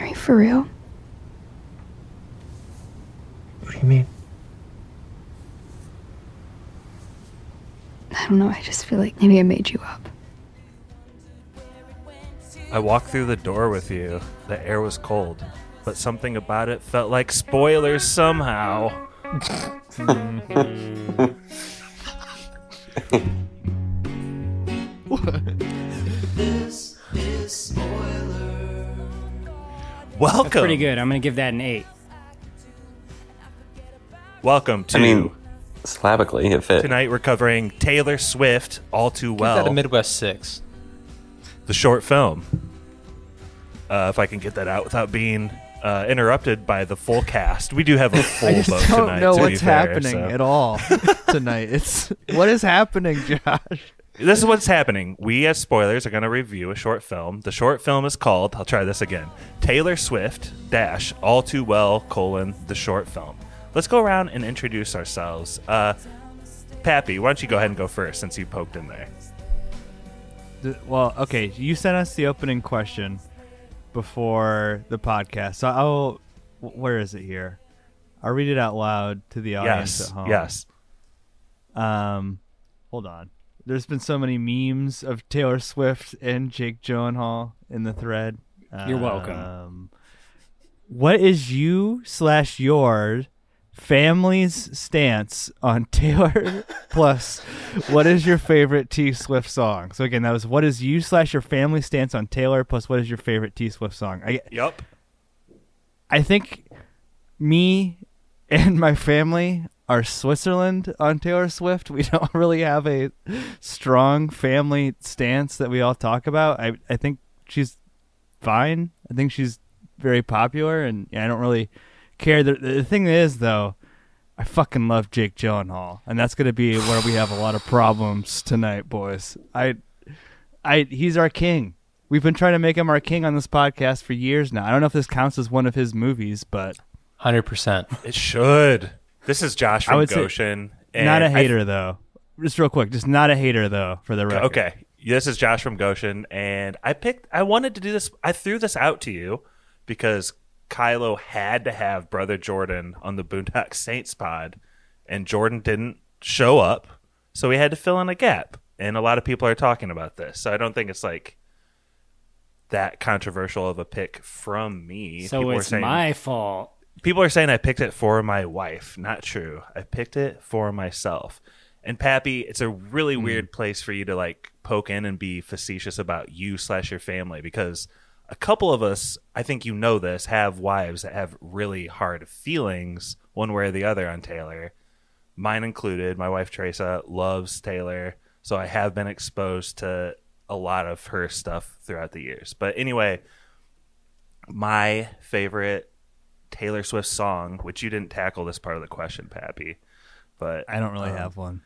Are you for real? What do you mean? I don't know. I just feel like maybe I made you up. I walked through the door with you. The air was cold, but something about it felt like spoilers somehow. Welcome. Pretty good. I'm gonna give that an eight. Welcome to I mean, slavically, it fit. tonight. We're covering Taylor Swift, All Too Well. Give Well, that a Midwest six. the short film. Uh, if I can get that out without being uh, interrupted by the full cast, we do have a full I just boat don't tonight. know to what's fair, happening so. at all tonight. It's what is happening, Josh? This is what's happening. We, as spoilers, are going to review a short film. The short film is called, I'll try this again Taylor Swift dash All Too Well colon the short film. Let's go around and introduce ourselves. Uh, Pappy, why don't you go ahead and go first since you poked in there? D- Well, okay, you sent us the opening question before the podcast, so I'll. Where is it here? I'll read it out loud to the audience Yes. at home. Yes. Um, hold on. There's been so many memes of Taylor Swift and Jake Gyllenhaal in the thread. You're welcome. Um, what is you slash your family's stance on Taylor? plus, what is your favorite T Swift song? So again, that was what is you slash your family stance on Taylor? Plus, what is your favorite T Swift song? I Yup. I think me and my family are Switzerland on Taylor Swift. We don't really have a strong family stance that we all talk about. I I think she's fine. I think she's very popular, and I don't really care. The, the thing is, though, I fucking love Jake Gyllenhaal, and that's gonna be where we have a lot of problems tonight, boys. I, I, he's our king. We've been trying to make him our king on this podcast for years now. I don't know if this counts as one of his movies, but Hundred percent. It should. This is Josh I from would Goshen. and not a hater though. Just real quick, just not a hater though for the record. Okay. This is Josh from Goshen, and I picked. I wanted to do this. I threw this out to you because Kylo had to have brother Jordan on the Boondock Saints pod, and Jordan didn't show up, so we had to fill in a gap. And a lot of people are talking about this, so I don't think it's like that controversial of a pick from me. So People it's saying- my fault. People are saying I picked it for my wife. Not true. I picked it for myself. And Pappy, it's a really hmm. weird place for you to like poke in and be facetious about you slash your family because a couple of us, I think you know this, have wives that have really hard feelings one way or the other on Taylor. Mine included. My wife Teresa loves Taylor, so I have been exposed to a lot of her stuff throughout the years. But anyway, my favorite Taylor Swift song, which you didn't tackle this part of the question, Pappy, but I don't really um, have one.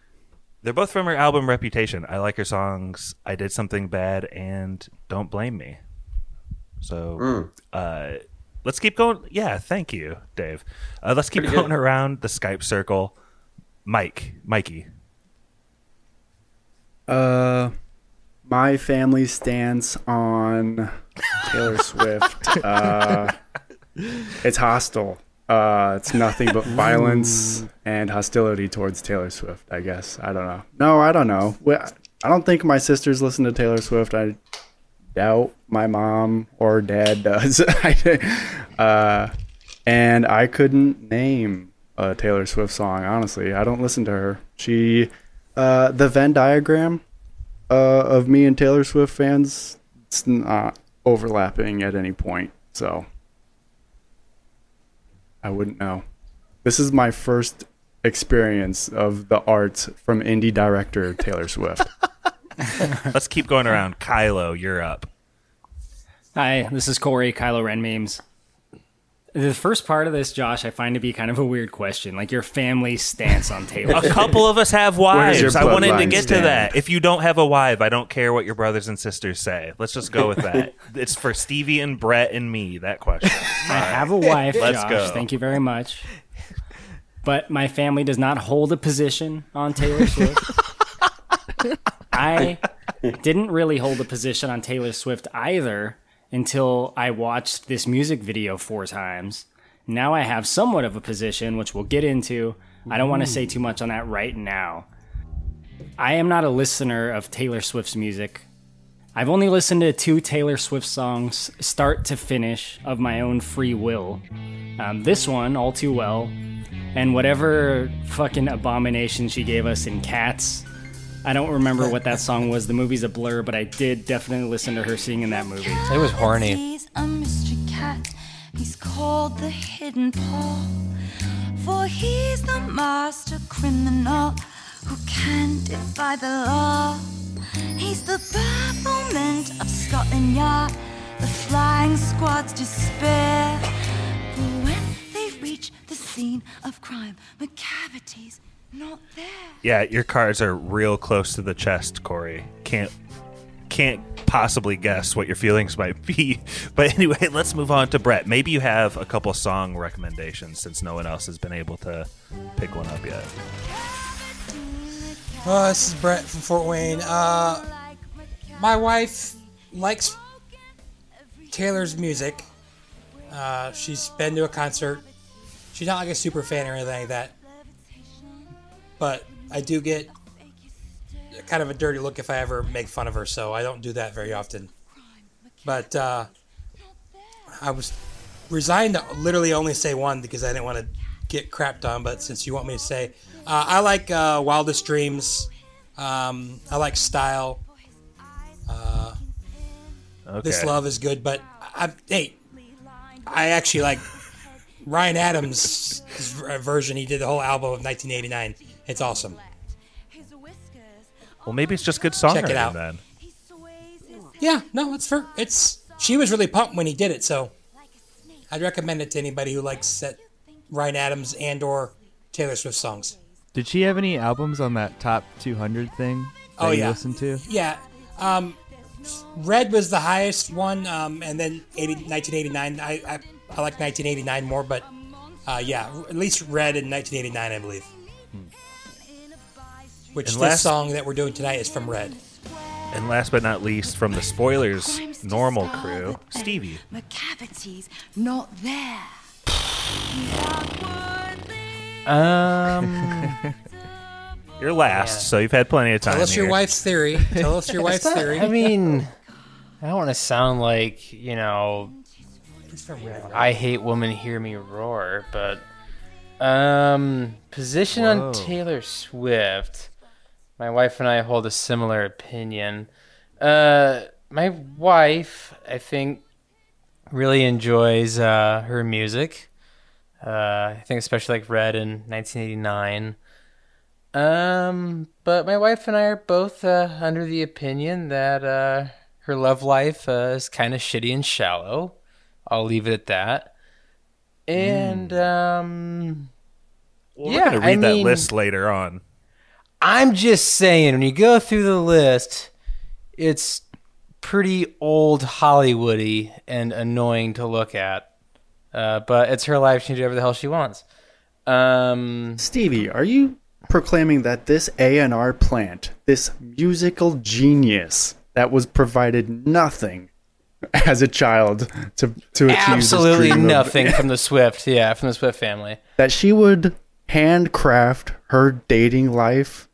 They're both from her album Reputation. I like her songs I Did Something Bad and Don't Blame Me. So uh, let's keep going. Yeah, thank you, Dave. Uh, let's keep Pretty going good. around the Skype circle. Mike, Mikey. Uh, my family stands on Taylor Swift. Uh, it's hostile. Uh, it's nothing but violence and hostility towards Taylor Swift. I guess I don't know. No, I don't know. I don't think my sisters listen to Taylor Swift. I doubt my mom or dad does. uh, and I couldn't name a Taylor Swift song. Honestly, I don't listen to her. She, uh, the Venn diagram uh, of me and Taylor Swift fans, it's not overlapping at any point. So I wouldn't know. This is my first experience of the arts from indie director Taylor Swift. Let's keep going around. Kylo, you're up. Hi, this is Korey, Kylo Ren memes. The first part of this, Josh, I find to be kind of a weird question. Like your family stance on Taylor. A couple of us have wives. I wanted to bloodline get to that. If you don't have a wife, I don't care what your brothers and sisters say. Let's just go with that. it's for Stevie and Brett and me, that question. I have a wife, Let's Josh. go. Thank you very much. But my family does not hold a position on Taylor Swift. I didn't really hold a position on Taylor Swift either until I watched this music video four times. Now I have somewhat of a position, which we'll get into. I don't want to say too much on that right now. I am not a listener of Taylor Swift's music. I've only listened to two Taylor Swift songs, start to finish, of my own free will. Um, this one, All Too Well, and whatever fucking abomination she gave us in Cats. I don't remember what that song was. The movie's a blur, but I did definitely listen to her sing in that movie. It was horny. He's a mystery cat. He's called the hidden paw. For he's the master criminal who can defy the law. He's the bafflement of Scotland Yard, the flying squad's despair. For when they reach the scene of crime, Macavity's not there. Yeah, your cards are real close to the chest, Korey. Can't can't possibly guess what your feelings might be. But anyway, let's move on to Brett. Maybe you have a couple song recommendations since no one else has been able to pick one up yet. Uh, this is Brett from Fort Wayne. Uh, my wife likes Taylor's music. Uh, she's been to a concert. She's not like a super fan or anything like that. But I do get kind of a dirty look if I ever make fun of her, so I don't do that very often. But uh, I was resigned to literally only say one because I didn't want to get crapped on. But since you want me to say, uh, I like uh, Wildest Dreams. Um, I like Style. Uh, Okay. This Love is good, but I, hey, I actually like Ryan Adams' version. He did the whole album of 1989. It's awesome. Well, maybe it's just good songwriting Check it out. then. Yeah, no, it's for it's. She was really pumped when he did it, so I'd recommend it to anybody who likes that Ryan Adams and or Taylor Swift songs. Did she have any albums on that top 200 thing that Oh, you listened to? Yeah, um, Red was the highest one, um, and then 80, 1989. I, I I like 1989 more, but uh, yeah, at least Red in 1989, I believe. Which And this last- song that we're doing tonight is from Red. And last but not least, from the spoilers normal crew, Stevie. Macavity's not there. Um, You're last, so you've had plenty of time. Tell us your wife's theory. Tell us your wife's theory. I mean, I don't want to sound like you know. I hate women hear me roar, but um, position Whoa. on Taylor Swift. My wife and I hold a similar opinion. Uh, my wife, I think, really enjoys uh, her music. Uh, I think especially like Red in 1989. Um, but my wife and I are both uh, under the opinion that uh, her love life uh, is kind of shitty and shallow. I'll leave it at that. And um, Well, yeah, we're going to read I that mean- list later on. I'm just saying, when you go through the list, it's pretty old Hollywoody and annoying to look at. Uh, but it's her life; she can do whatever the hell she wants. Um, Stevie, are you proclaiming that this A&R plant, this musical genius that was provided nothing as a child to to achieve absolutely dream of- nothing from the Swift, yeah, from the Swift family. that she would handcraft her dating life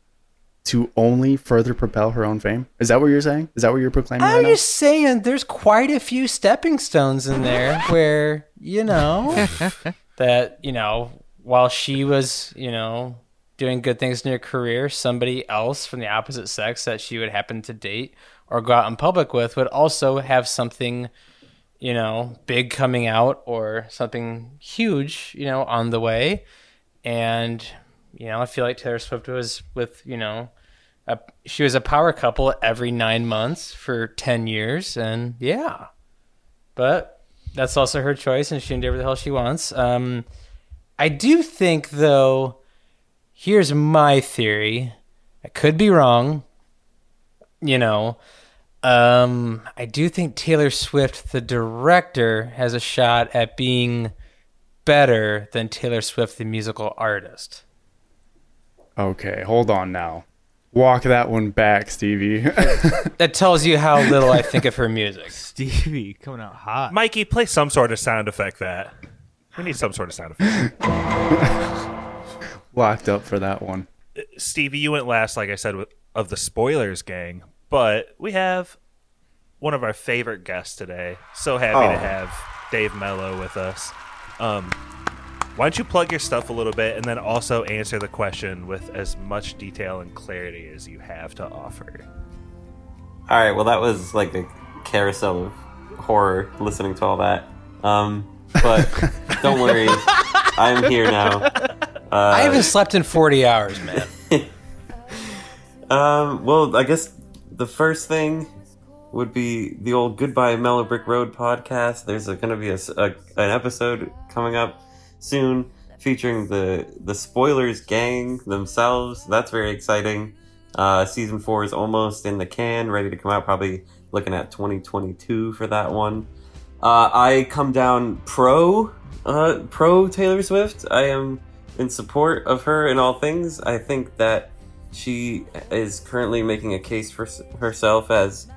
to only further propel her own fame? Is that what you're saying? Is that what you're proclaiming I'm now? just saying, there's quite a few stepping stones in there where you know that you know while she was you know doing good things in her career, somebody else from the opposite sex that she would happen to date or go out in public with would also have something you know big coming out or something huge you know on the way, and you know I feel like Taylor Swift was with you know a, she was a power couple every nine months for 10 years and yeah. But that's also her choice and she can do whatever the hell she wants. Um, i do think though here's my theory. I could be wrong you know. Um, i do think taylor swift the director has a shot at being better than taylor swift the musical artist Okay, hold on now. Walk that one back, Stevie. That tells you how little I think of her music. Stevie coming out hot. Mikey, play some sort of sound effect. That we need some sort of sound effect. Locked up for that one. Stevie, you went last, like I said, with, of the spoilers gang, but we have one of our favorite guests today. So happy Oh. to have Dave Mello with us. Um, why don't you plug your stuff a little bit and then also answer the question with as much detail and clarity as you have to offer? All right. Well, that was like a carousel of horror listening to all that. Um, but don't worry, I'm here now. I haven't slept in 40 hours, man. Um, well, I guess the first thing would be the old Goodbye Mellow Brick Road podcast. There's going to be a, s- a- an episode coming up soon featuring the the spoilers gang themselves. That's very exciting. Uh, season four is almost in the can, ready to come out. Probably looking at 2022 for that one. Uh, I come down pro uh, pro Taylor Swift. I am in support of her in all things. I think that she is currently making a case for herself as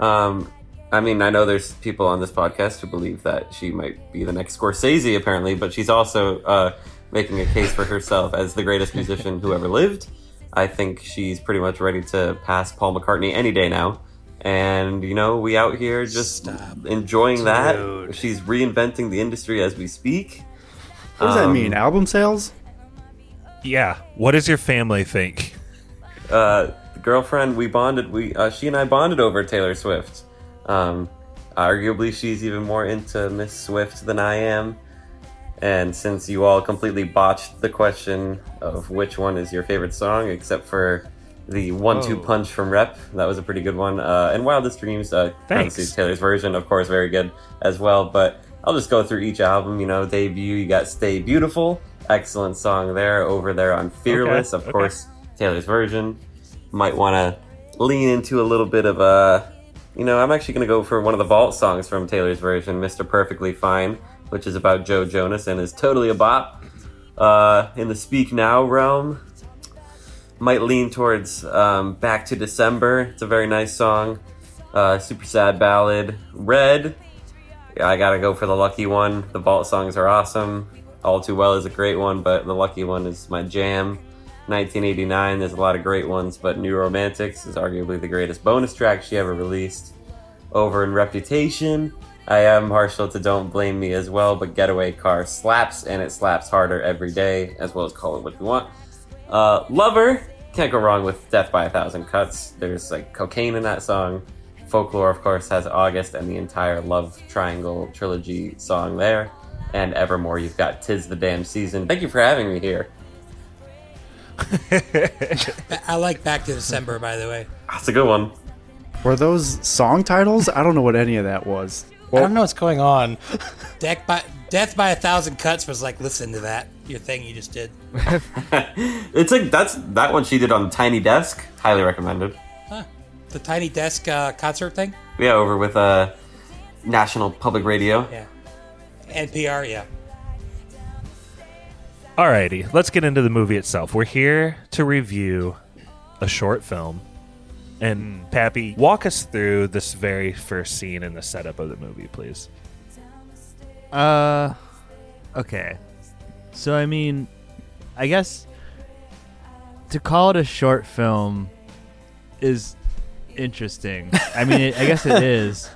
um I mean, I know there's people on this podcast who believe that she might be the next Scorsese, apparently, but she's also uh, making a case for herself as the greatest musician who ever lived. I think she's pretty much ready to pass Paul McCartney any day now. And, you know, we out here just Stop. enjoying that. She's reinventing the industry as we speak. What does that Um, mean? Album sales? Yeah. What does your family think? uh, girlfriend we bonded we uh, she and I bonded over Taylor Swift. Um, arguably, she's even more into Miss Swift than I am. And since you all completely botched the question of which one is your favorite song, except for the one-two Whoa. punch from Rep, that was a pretty good one. Uh, and Wildest Dreams, uh, Thanks. Taylor's version, of course, very good as well. But I'll just go through each album. You know, debut, you got "Stay Beautiful," excellent song there. Over there on "Fearless," of okay. course, Taylor's version. Might want to lean into a little bit of a, you know, I'm actually going to go for one of the vault songs from Taylor's version, "Mr. Perfectly Fine," which is about Joe Jonas and is totally a bop. Uh, in the Speak Now realm, might lean towards um, Back to December. It's a very nice song. Uh, super sad ballad. Red. I gotta go for the lucky one. The vault songs are awesome. All Too Well is a great one, but the lucky one is my jam. 1989, there's a lot of great ones, but New Romantics is arguably the greatest bonus track she ever released. Over in Reputation, I am partial to Don't Blame Me as well, but Getaway Car slaps, and it slaps harder every day, as well as Call It What You Want. Uh, Lover, can't go wrong with Death by a Thousand Cuts. There's like cocaine in that song. Folklore, of course, has August and the entire Love Triangle trilogy song there. And Evermore, you've got Tis the Damn Season. Thank you for having me here. I like Back to December, by the way. That's a good one. Were those song titles? I don't know what any of that was. I don't know what's going on. Death by, Death by a Thousand Cuts was like, listen to that. Your thing you just did. It's like that's that one she did on Tiny Desk. Highly recommended. The Tiny Desk uh, concert thing? Yeah, over with uh, National Public Radio. Yeah. NPR, yeah. Alrighty, let's get into the movie itself. We're here to review a short film. And Pappy, walk us through this very first scene in the setup of the movie, please. Uh, okay. So I mean, I guess to call it a short film is interesting. I mean, it, I guess it is,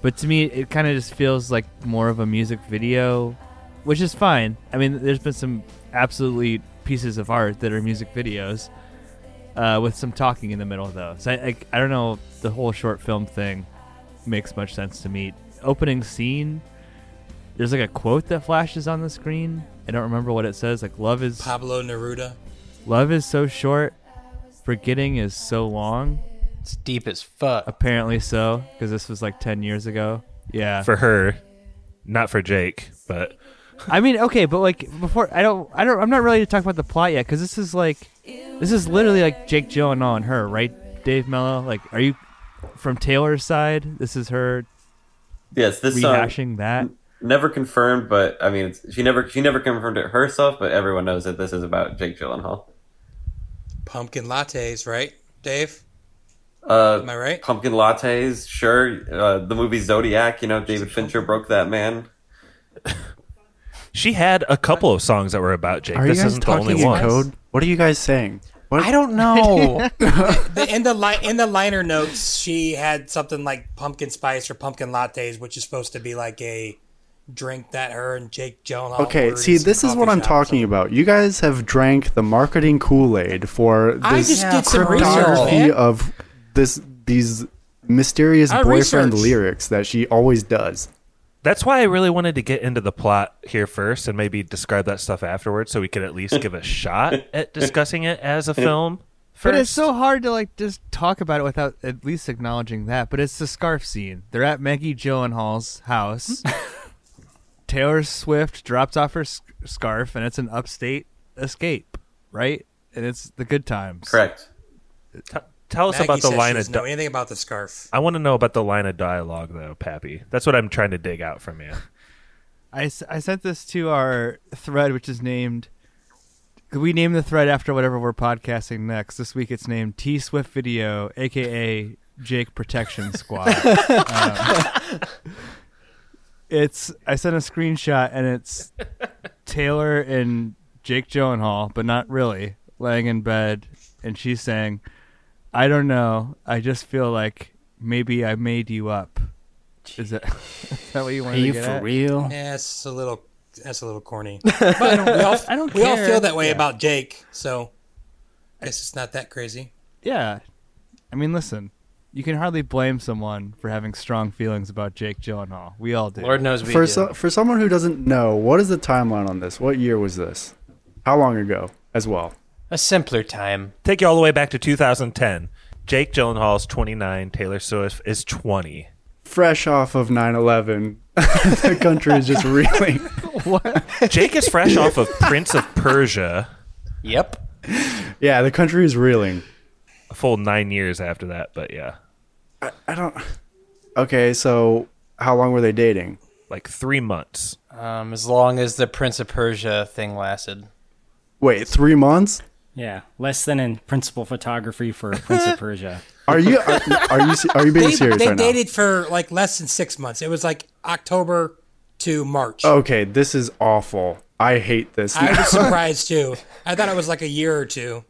but to me, it kind of just feels like more of a music video, which is fine. I mean, there's been some absolutely pieces of art that are music videos. Uh, with some talking in the middle, though, so I, I, I don't know. The whole short film thing makes much sense to me. Opening scene, there's like a quote that flashes on the screen. I don't remember what it says. Like love is Pablo Neruda. love is so short, forgetting is so long. It's deep as fuck. Apparently so, because this was like ten years ago. Yeah. For her, not for Jake, but I mean, okay, but like before, I don't, I don't, I'm not really to talk about the plot yet, because this is like, this is literally like Jake Gyllenhaal and her, right? Dave Mello. Like, are you from Taylor's side? This is her Yes, this song rehashing that. never confirmed, but I mean, it's, she never she never confirmed it herself, but everyone knows that this is about Jake Gyllenhaal. Pumpkin lattes, right? Dave? Uh, Am I right? Pumpkin lattes, sure. Uh, the movie Zodiac, you know, David Fincher broke that man. She had a couple of songs that were about Jake. Are this you guys isn't the talking only in one. code? What are you guys saying? What? I don't know. The, in the li- in the liner notes, she had something like pumpkin spice or pumpkin lattes, which is supposed to be like a drink that her and Jake Gyllenhaal. Okay, ordered see, in some this is coffee what I'm shop or talking about. You guys have drank the marketing Kool Aid for I this just did some research, cryptography man. of this these mysterious I boyfriend researched. lyrics that she always does. That's why I really wanted to get into the plot here first and maybe describe that stuff afterwards so we could at least give a shot at discussing it as a film. First. But it's so hard to like just talk about it without at least acknowledging that. But it's the scarf scene. They're at Maggie Gyllenhaal's house. Taylor Swift drops off her s- scarf, and it's an upstate escape, right? And it's the good times. Correct. T- tell us Maggie about the says line she of doesn't know di- anything about the scarf. I want to know about the line of dialogue though, Pappy. That's what I'm trying to dig out from you. I, s- I sent this to our thread, which is named. We name the thread after whatever we're podcasting next. This week it's named T Swift Video, aka Jake Protection Squad. um, it's I sent a screenshot and it's Taylor and Jake Gyllenhaal, but not really, laying in bed, and she's saying, "I don't know. I just feel like maybe I made you up." Is that, is that what you want? Are wanted to you for at? real? Yeah, it's a little that's a little corny. But we all, I don't we all feel that way Yeah. about Jake, so I guess it's not that crazy. Yeah. I mean, listen, you can hardly blame someone for having strong feelings about Jake Gyllenhaal. We all do. Lord knows we For do. so, for someone who doesn't know, what is the timeline on this? What year was this? How long ago as well? A simpler time. Take you all the way back to 2010. Jake Gyllenhaal's 29, Taylor Swift is 20. Fresh off of 9/11, the country is just reeling. Jake is fresh off of Prince of Persia, Yep. Yeah, the country is reeling. a full nine years after that, but yeah, I don't. Okay, so how long were they dating? like three months. Um, as long as the Prince of Persia thing lasted. Wait, three months? Yeah, less than in principal photography for Prince of Persia. Are you are, are you are you being They, serious they right dated for like less than six months. It was like October to March. Okay, this is awful. I hate this. I was surprised too. I thought it was like a year or two.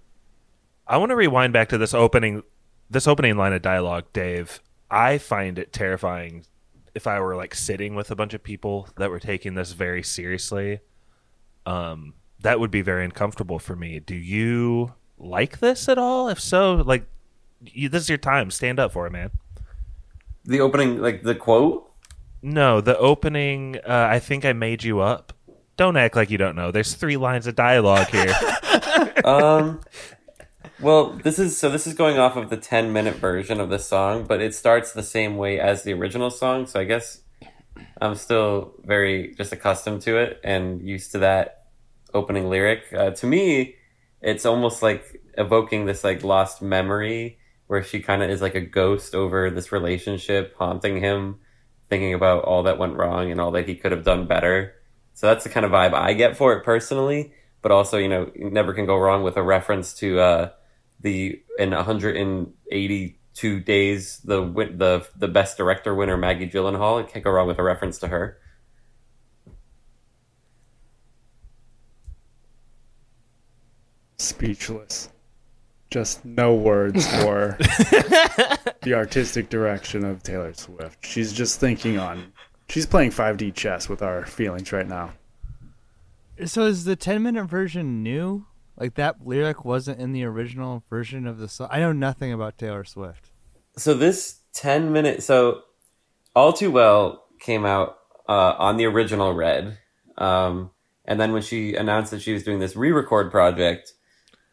I want to rewind back to this opening, this opening line of dialogue, Dave. I find it terrifying if I were like sitting with a bunch of people that were taking this very seriously. Um, that would be very uncomfortable for me. Do you like this at all? If so, like, you, this is your time. Stand up for it, man. The opening, like the quote. No, the opening. Uh, I think I made you up. Don't act like you don't know. There's three lines of dialogue here. Um, well, this is so. This is going off of the ten minute version of the song, but it starts the same way as the original song. So I guess I'm still very just accustomed to it and used to that opening lyric. Uh, to me, it's almost like evoking this like lost memory where she kind of is like a ghost over this relationship, haunting him, thinking about all that went wrong and all that he could have done better. So that's the kind of vibe I get for it personally. But also, you know, never can go wrong with a reference to uh, the in 182 days the the the best director winner Maggie Gyllenhaal. Can't go wrong with a reference to her. Speechless. Just no words for the artistic direction of Taylor Swift. She's just thinking on. She's playing 5D chess with our feelings right now. So is the 10 minute version new? Like that lyric wasn't in the original version of the song? I know nothing about Taylor Swift. So this 10 minute so All Too Well came out uh, on the original Red. Um, and then when she announced that she was doing this re-record project,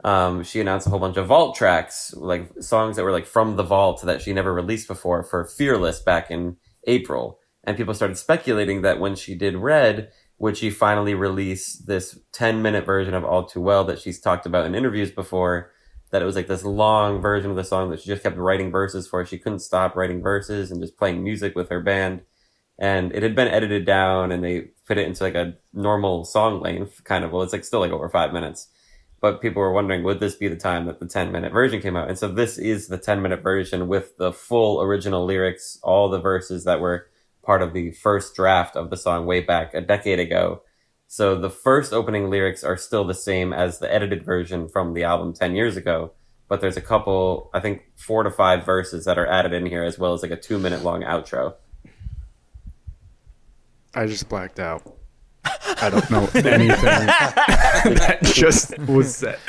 um, she announced a whole bunch of vault tracks, like songs that were like from the vault that she never released before for Fearless back in April. And people started speculating that when she did Red, would she finally release this 10 minute version of All Too Well that she's talked about in interviews before? That it was like this long version of the song that she just kept writing verses for. She couldn't stop writing verses and just playing music with her band. And it had been edited down and they fit it into like a normal song length, kind of. Well, it's like still like over five minutes but people were wondering, would this be the time that the 10 minute version came out? And so this is the 10 minute version with the full original lyrics, all the verses that were part of the first draft of the song way back a decade ago. So the first opening lyrics are still the same as the edited version from the album 10 years ago, but there's a couple, I think four to five verses that are added in here as well as like a two minute long outro. I just blacked out. I don't know anything that just was said.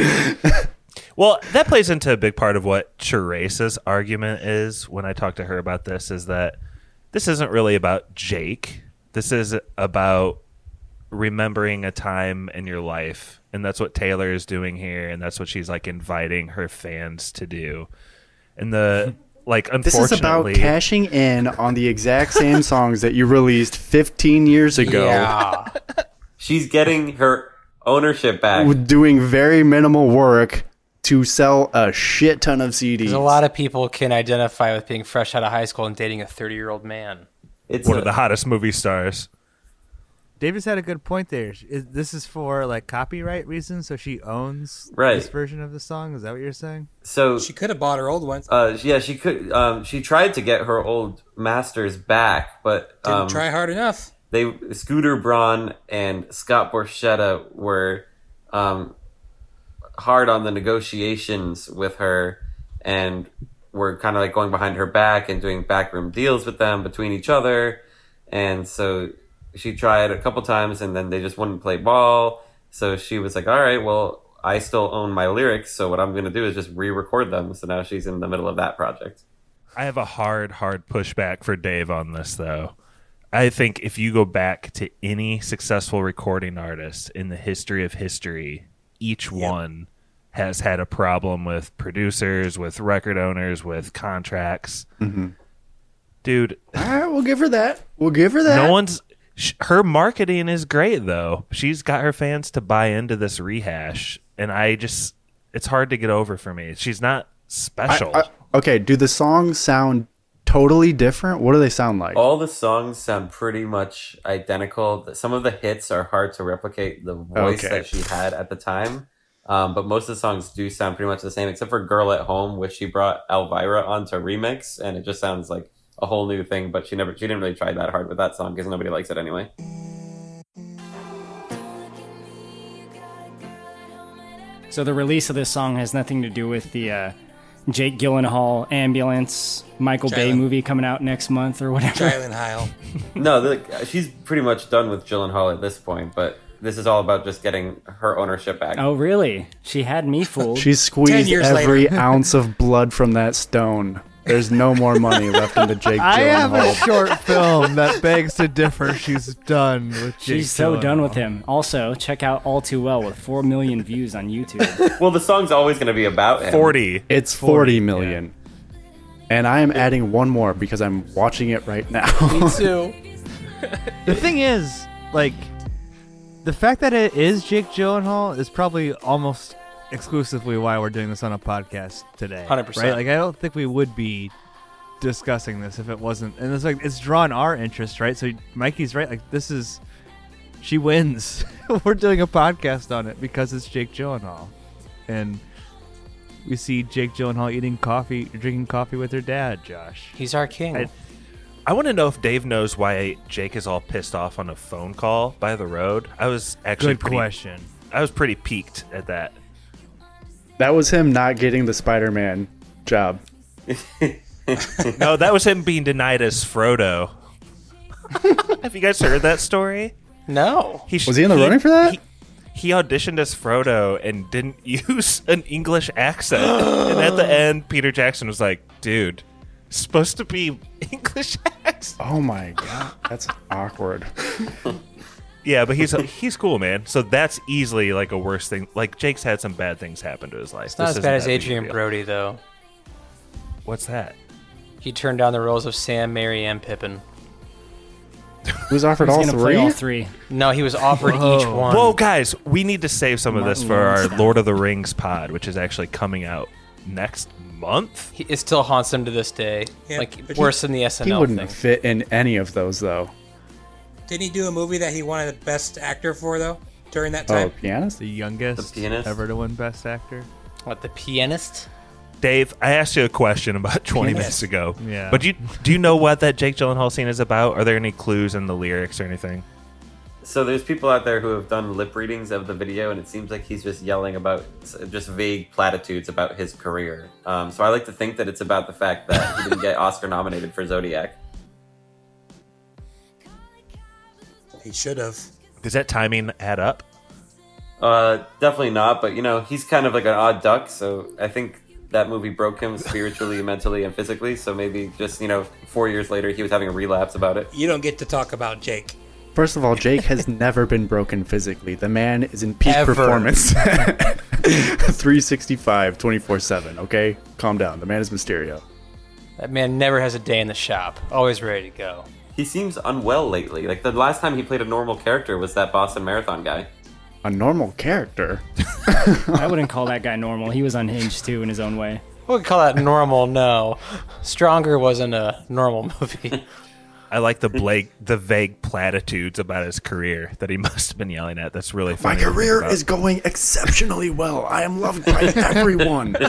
Well, that plays into a big part of what Teresa's argument is when I talk to her about this is that this isn't really about Jake. This is about remembering a time in your life. And that's what Taylor is doing here. And that's what she's like inviting her fans to do. And the, like, This is about cashing in on the exact same songs that you released 15 years ago. Yeah. She's getting her ownership back. doing very minimal work to sell a shit ton of CDs. A lot of people can identify with being fresh out of high school and dating a 30 year old man. It's one a- of the hottest movie stars. Davis had a good point there. Is, this is for like copyright reasons, so she owns Right. this version of the song. Is that what you're saying? so She could have bought her old ones. uh, yeah, she could. Um, she tried to get her old masters back, but Didn't um, try hard enough. they Scooter Braun and Scott Borchetta were um, hard on the negotiations with her, and were kind of like going behind her back and doing backroom deals with them between each other, and so she tried a couple times, and then they just wouldn't play ball. So she was like, "All right, well." I still own my lyrics, so what I'm going to do is just re-record them. So now she's in the middle of that project. I have a hard, hard pushback for Dave on this, though. I think if you go back to any successful recording artist in the history of history, each one has had a problem with producers, with record owners, with contracts. Mm-hmm. Dude, All right, we'll give her that. We'll give her that. no one's. Sh- Her marketing is great, though. She's got her fans to buy into this rehash, and I just. It's hard to get over for me. She's not I- special. I- okay, do the songs sound totally different? What do they sound like? All the songs sound pretty much identical. Some of the hits are hard to replicate the voice Okay. that she had at the time. Um, but most of the songs do sound pretty much the same, except for "Girl at Home," which she brought Elvira on to remix, and it just sounds like a whole new thing. But she never, she didn't really try that hard with that song because nobody likes it anyway. So the release of this song has nothing to do with the uh, Jake Gyllenhaal ambulance Michael Bay movie coming out next month or whatever. Jalen Heil. no, the, she's pretty much done with Gyllenhaal at this point. But this is all about just getting her ownership back. Oh, really? She had me fooled. She squeezed every ounce of blood from that stone. There's no more money left in the Jake I have a short film that begs to differ. She's done with. Jake She's so done with him. Also, check out All Too Well with 4 million views on YouTube. Well, the song's always going to be about him. 40. It's 40 million. And I am adding one more because I'm watching it right now. Me too. The thing is, like, the fact that it is Jake Gyllenhaal is probably almost exclusively why we're doing this on a podcast today. 100%. Right? Like, I don't think we would be discussing this if it wasn't. And it's like it's drawn our interest, right? So Mikey's right. Like, this is she wins. we're doing a podcast on it because it's Jake Gyllenhaal, and we see Jake Gyllenhaal eating coffee, drinking coffee with her dad, Josh. He's our king. I- I want to know if Dave knows why Jake is all pissed off on a phone call by the road. I was actually Good pretty, question. I was pretty piqued at that. That was him not getting the Spider Man job. No, that was him being denied as Frodo. Have you guys heard that story? no. He sh- Was he in the running for that? He, he auditioned as Frodo and didn't use an English accent. and at the end, Peter Jackson was like, "Dude, supposed to be English accent." Oh my god, that's awkward. Yeah, but he's he's cool, man. So that's easily like a worse thing. Like Jake's had some bad things happen to his life. It's not as bad as Adrien Brody, though. What's that? He turned down the roles of Sam, Merry, and Pippin. Who's offered all three? all three. No, he was offered each one. Whoa, guys, we need to save some of this for our Lawrence. Lord of the Rings pod, which is actually coming out next month. He, it still haunts him to this day. Yeah, like but he- worse than the SNL He wouldn't thing. fit in any of those though. Didn't he do a movie that he wanted the best actor for though? during that time? Oh, time. pianist. The youngest The pianist? ever to win Best Actor. What the pianist? Dave, I asked you a question about 20 minutes ago. Yeah. But do you, do you know what that Jake Gyllenhaal scene is about? Are there any clues in the lyrics or anything? So there's people out there who have done lip readings of the video, and it seems like he's just yelling about just vague platitudes about his career. Um, so I like to think that it's about the fact that he didn't get Oscar nominated for Zodiac. He should have. Does that timing add up? Uh, definitely not, but you know he's kind of like an odd duck. So I think that movie broke him spiritually, mentally, and physically. So maybe just you know four years later he was having a relapse about it. You don't get to talk about Jake. First of all, Jake has never been broken physically. The man is in peak Ever. performance. 365, 24 7. Okay? Calm down. The man is Mysterio. That man never has a day in the shop. Always ready to go. He seems unwell lately. Like the last time he played a normal character was that Boston Marathon guy. A normal character. I wouldn't call that guy normal. He was unhinged too in his own way. We would call that normal. No, Stronger wasn't a normal movie. I like the Blake, the vague platitudes about his career that he must have been yelling at. That's really My funny. to think career is going exceptionally well. I am loved by everyone.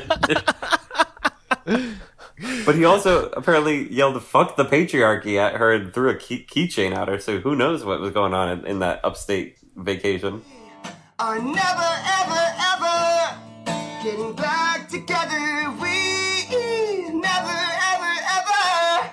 But he also apparently yelled "fuck the patriarchy" at her and threw a key- keychain at her. So who knows what was going on in, in that upstate vacation? are never, ever, ever getting back together. We never, ever, ever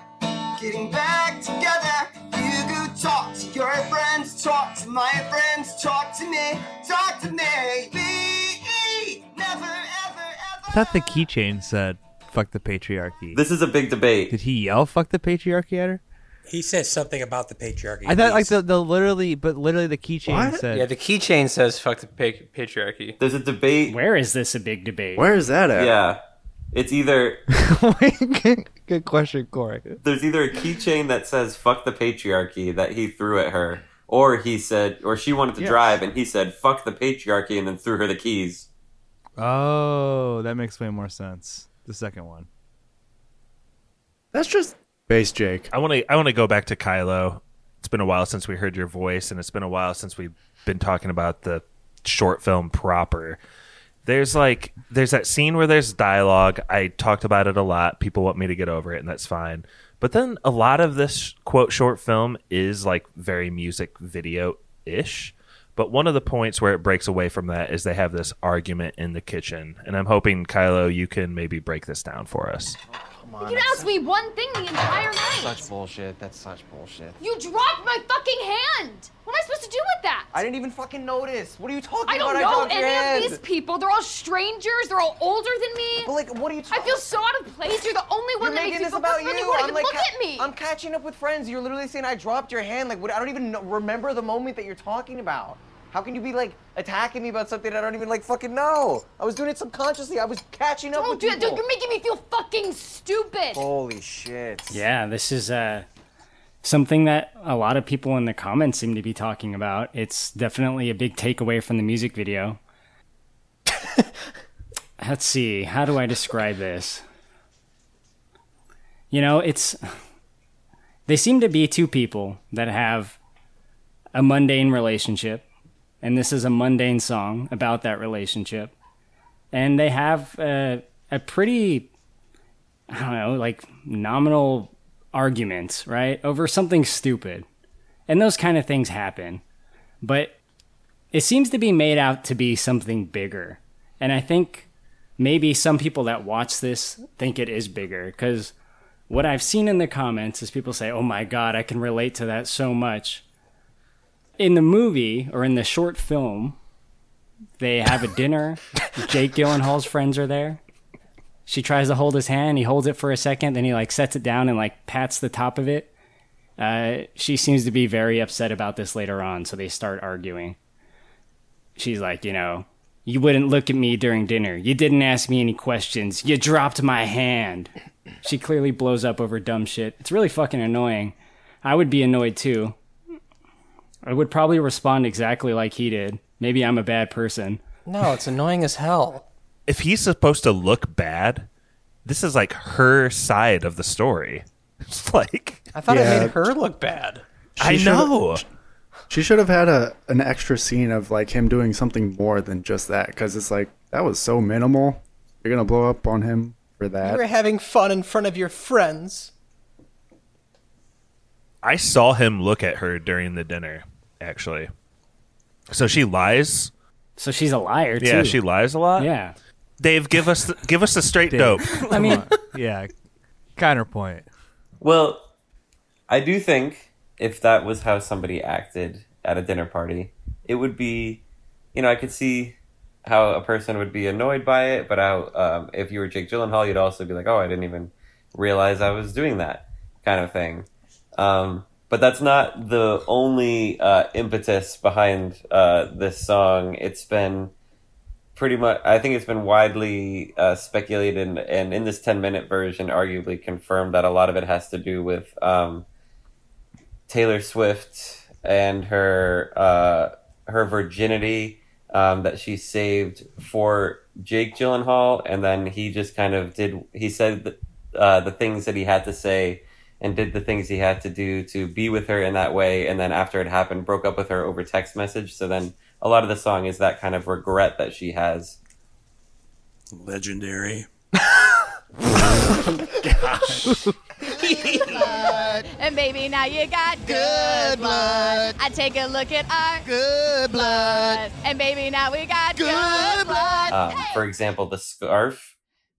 getting back together. You go talk to your friends, talk to my friends, talk to me, talk to me. We never, ever, ever. I thought the keychain said "fuck the patriarchy." This is a big debate. Did he yell "fuck the patriarchy" at her? He says something about the patriarchy. I thought like the, the literally, but literally the keychain said. yeah, the keychain says "fuck the pa- patriarchy." There's a debate. Where is this a big debate? Where is that at? Yeah, it's either good, good question, Korey. there's either a keychain that says "fuck the patriarchy" that he threw at her, or he said, or she wanted to drive and he said "fuck the patriarchy" and then threw her the keys. Oh, that makes way more sense. The second one. That's just base Jake. I want to I want to go back to Kylo. It's been a while since we heard your voice, and it's been a while since we've been talking about the short film proper. There's like there's that scene where there's dialogue. I talked about it a lot. People want me to get over it, and that's fine. But then a lot of this quote short film is like very music video ish. But one of the points where it breaks away from that is they have this argument in the kitchen, and I'm hoping Kylo, you can maybe break this down for us. You asked me one thing the entire night. Such bullshit. That's such bullshit. You dropped my fucking hand. What am I supposed to do with that? I didn't even fucking notice. What are you talking about? I don't know your any of these people. They're all strangers. They're all older than me. But like, what are you talking? I feel so out of place. You're the only one You're that making makes me feel about comfortable. you. You I'm like, look ca- at me. I'm catching up with friends. You're literally saying I dropped your hand. Like, what? I don't even know, remember the moment that you're talking about. How can you be like attacking me about something I don't even like fucking know? I was doing it subconsciously. I was catching up Don't with do that. people. You're making me feel fucking stupid. Holy shit. Yeah, this is uh, something that a lot of people in the comments seem to be talking about. It's definitely a big takeaway from the music video. Let's see, how do I describe this? You know, it's. They seem to be two people that have a mundane relationship, and this is a mundane song about that relationship. And they have a, a pretty I don't know, like nominal arguments, right? Over something stupid. And those kind of things happen. But it seems to be made out to be something bigger. And I think maybe some people that watch this think it is bigger because what I've seen in the comments is people say, oh my God, I can relate to that so much. In the movie or in the short film, they have a dinner. Jake Gyllenhaal's friends are there. She tries to hold his hand. He holds it for a second. Then he like sets it down and like pats the top of it. Uh, she seems to be very upset about this later on so they start arguing. She's like you know you wouldn't look at me during dinner. You didn't ask me any questions. You dropped my hand. She clearly blows up over dumb shit. It's really fucking annoying. I would be annoyed too i would probably respond exactly like he did maybe i'm a bad person No, it's annoying as hell. if he's supposed to look bad, this is like her side of the story. It's like I thought Yeah. it made her look bad. I know. She should have had a an extra scene of like him doing something more than just that because it's like that was so minimal. You're gonna blow up on him for that. You that. were having fun in front of your friends. I saw him look at her during the dinner, actually. So she lies. So she's a liar too. Yeah, she lies a lot. Yeah. Dave, give us the, give us the straight Dave. dope. I mean, yeah, counterpoint. Well, I do think if that was how somebody acted at a dinner party, it would be, you know, I could see how a person would be annoyed by it, but how um, if you were Jake Gyllenhaal, you'd also be like, oh, I didn't even realize I was doing that kind of thing. Um, but that's not the only uh, impetus behind uh, this song. It's been pretty much i think it's been widely uh, speculated and, and in this 10 minute version arguably confirmed that a lot of it has to do with um, taylor swift and her uh, her virginity um, that she saved for jake gyllenhaal and then he just kind of did he said uh, the things that he had to say and did the things he had to do to be with her in that way and then after it happened broke up with her over text message so then a lot of the song is that kind of regret that she has Legendary. Gosh. and baby, now you got good blood. I take a look at our good blood. And baby, now we got good blood. um, for example the scarf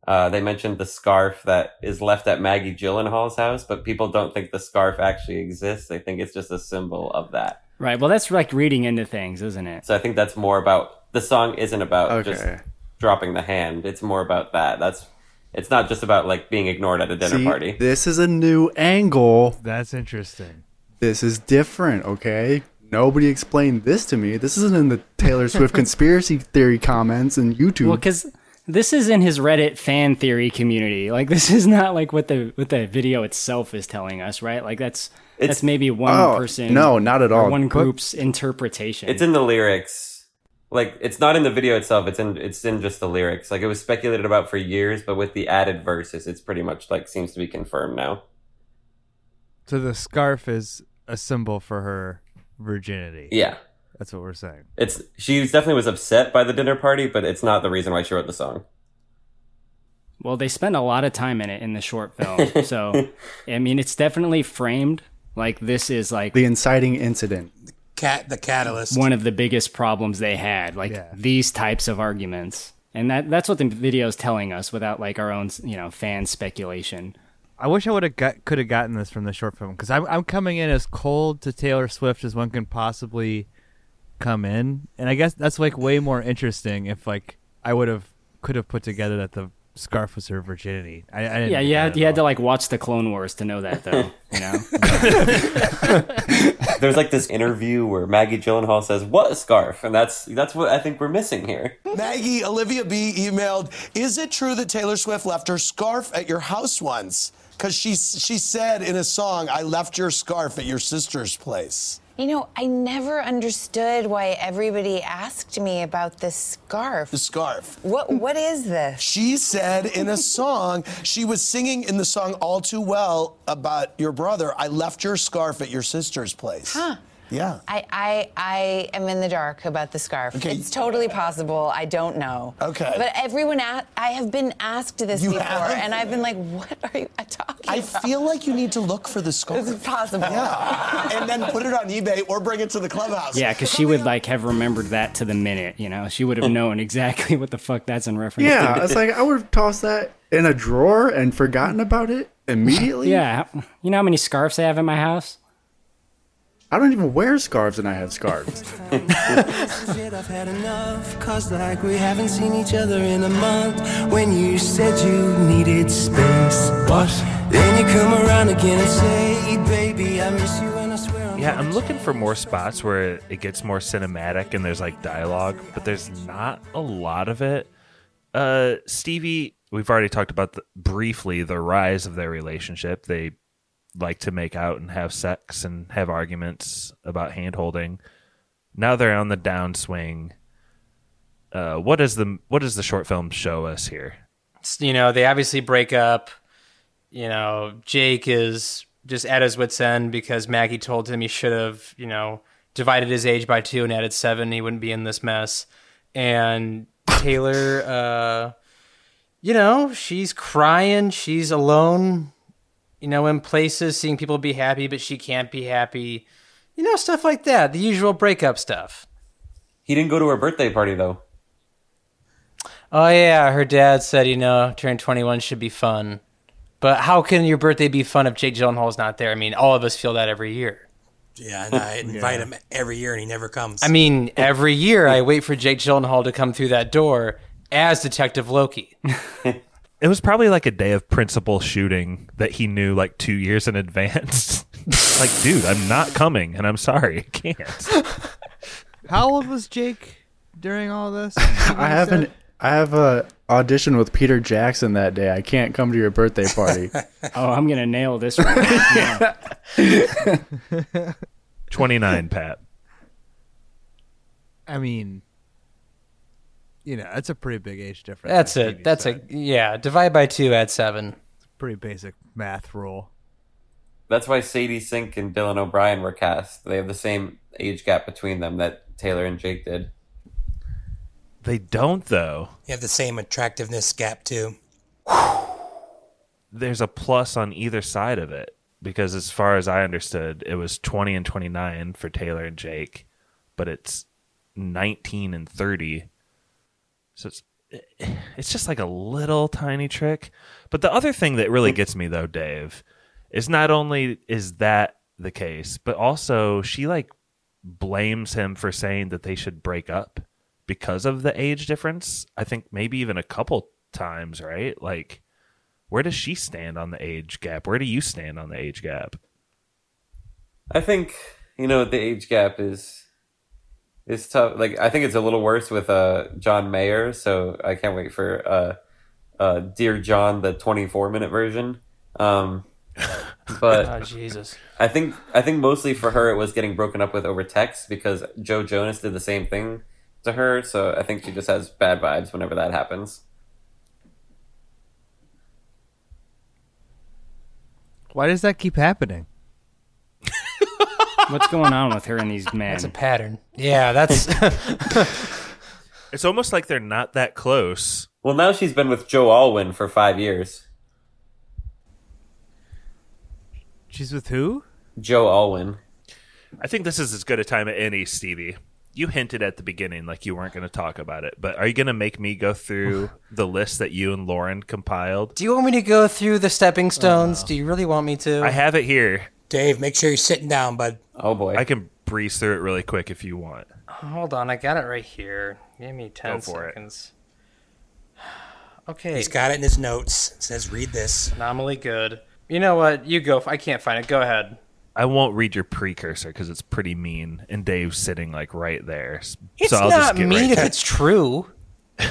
uh, they mentioned the scarf that is left at maggie gyllenhaal's house but people don't think the scarf actually exists they think it's just a symbol of that right. Well, that's like reading into things, isn't it? so i think that's more about the song isn't about just dropping the hand it's more about that that's it's not just about like being ignored at a dinner See, party This is a new angle. That's interesting. This is different, okay? Nobody explained this to me. This isn't in the Taylor Swift conspiracy theory comments and YouTube. Well, because this is in his Reddit fan theory community. Like this is not like what the what the video itself is telling us, right? Like that's It's- that's maybe one Oh, person. no, not at all. One But- group's interpretation. it's in the lyrics like it's not in the video itself it's in it's in just the lyrics like it was speculated about for years but with the added verses it's pretty much like seems to be confirmed now So the scarf is a symbol for her virginity. yeah That's what we're saying. it's she definitely was upset by the dinner party but it's not the reason why she wrote the song Well, they spend a lot of time in it in the short film. so, I mean, it's definitely framed like this is like the inciting incident. Cat, the catalyst. one of the biggest problems they had, like Yeah. these types of arguments. And that that's what the video is telling us without like our own, you know, fan speculation. I wish I would have got could have gotten this from the short film because I'm I'm coming in as cold to Taylor Swift as one can possibly come in, and I guess that's like way more interesting if like I would have could have put together that the scarf was her virginity. I, I didn't Yeah, you had, at you had to like watch the Clone Wars to know that, though. You know, there's like this interview where maggie gyllenhaal says what a scarf and that's that's what i think we're missing here Maggie, Olivia B emailed, Is it true that Taylor Swift left her scarf at your house once? Because she, she said in a song, I left your scarf at your sister's place. You know, I never understood why everybody asked me about this scarf. The scarf. What what is this? She said in a song, she was singing in the song All Too Well about your brother, I left your scarf at your sister's place. Huh. Yeah. I, I I am in the dark about the scarf. Okay. It's totally possible. I don't know. Okay. But everyone, a- I have been asked this You before, have? and I've been like, "What are you talking about? I about?" feel like you need to look for the scarf. It's possible. Yeah. And then put it on eBay or bring it to the clubhouse. yeah, because she would like have remembered that to the minute. You know, she would have known exactly what the fuck that's in reference. Yeah, to. it's like I would have tossed that in a drawer and forgotten about it immediately. yeah. You know how many scarves I have in my house? I don't even wear scarves and I have scarves. I've had enough, cause like we haven't seen each other in a month. When you said you needed space, what? Then you come around again and say, baby, I miss you and I swear I'm Yeah, I'm looking for more spots where it gets more cinematic and there's like dialogue, but there's not a lot of it. Uh, Stevie, we've already talked about the, briefly the rise of their relationship. They like to make out and have sex and have arguments about hand holding. Now they're on the downswing. Uh, what does the what does the short film show us here? you know, they obviously break up. You know, Jake is just at his wits' end because Maggie told him he should have, you know, divided his age by two and added seven, he wouldn't be in this mess. And Taylor, uh, you know, she's crying. She's alone, you know, in places, seeing people be happy, but she can't be happy. You know, stuff like that. The usual breakup stuff. He didn't go to her birthday party though. Oh yeah, her dad said, you know, turning 21 should be fun. But how can your birthday be fun if Jake Gyllenhaal's not there? I mean, all of us feel that every year. Yeah, and I invite him every year, and he never comes. I mean, every year I wait for Jake Gyllenhaal to come through that door as Detective Loki. It was probably like a day of principal shooting that he knew like two years in advance. like, dude, I'm not coming, and I'm sorry, I can't. How old was Jake during all this? I have an I have a audition with Peter Jackson that day. I can't come to your birthday party. oh, I'm gonna nail this one. 29, Pat. I mean, you know, that's a pretty big age difference. That's like it. Stevie That's said. a yeah. Divide by two, add seven. pretty basic math rule. That's why Sadie Sink and Dylan O'Brien were cast. They have the same age gap between them that Taylor and Jake did. They don't, though. You have the same attractiveness gap too. There's a plus on either side of it because, as far as I understood, it was 20 and 29 for Taylor and Jake, but it's 19 and 30. So it's it's just like a little tiny trick. But the other thing that really mm. gets me though, Dave, is not only is that the case, but also she like blames him for saying that they should break up because of the age difference. I think maybe even a couple times, right? Like where does she stand on the age gap? Where do you stand on the age gap? I think you know the age gap is is tough. Like I think it's a little worse with uh John Mayer. So I can't wait for uh uh Dear John the twenty four minute version. Um, but Oh Jesus. I think I think mostly for her it was getting broken up with over text because Joe Jonas did the same thing to her. So I think she just has bad vibes whenever that happens. Why does that keep happening? What's going on with her and these men? That's a pattern. Yeah, that's It's almost like they're not that close. Well, now she's been with Joe Alwyn for five years. She's with who? Joe Alwyn. I think this is as good a time as any, Stevie. You hinted at the beginning like you weren't going to talk about it, but are you going to make me go through the list that you and Lauren compiled? Do you want me to go through the stepping stones? Uh, Do you really want me to? I have it here. Dave, make sure you're sitting down, bud. Oh boy. I can breeze through it really quick if you want. Hold on, I got it right here. Give me ten Go for it. seconds. Okay. He's got it in his notes. It says, "Read this." Anomaly good. You know what? You go. I can't find it. Go ahead. I won't read your precursor because it's pretty mean, and Dave's sitting like right there. It's so I'll not just get mean right if to- it's true.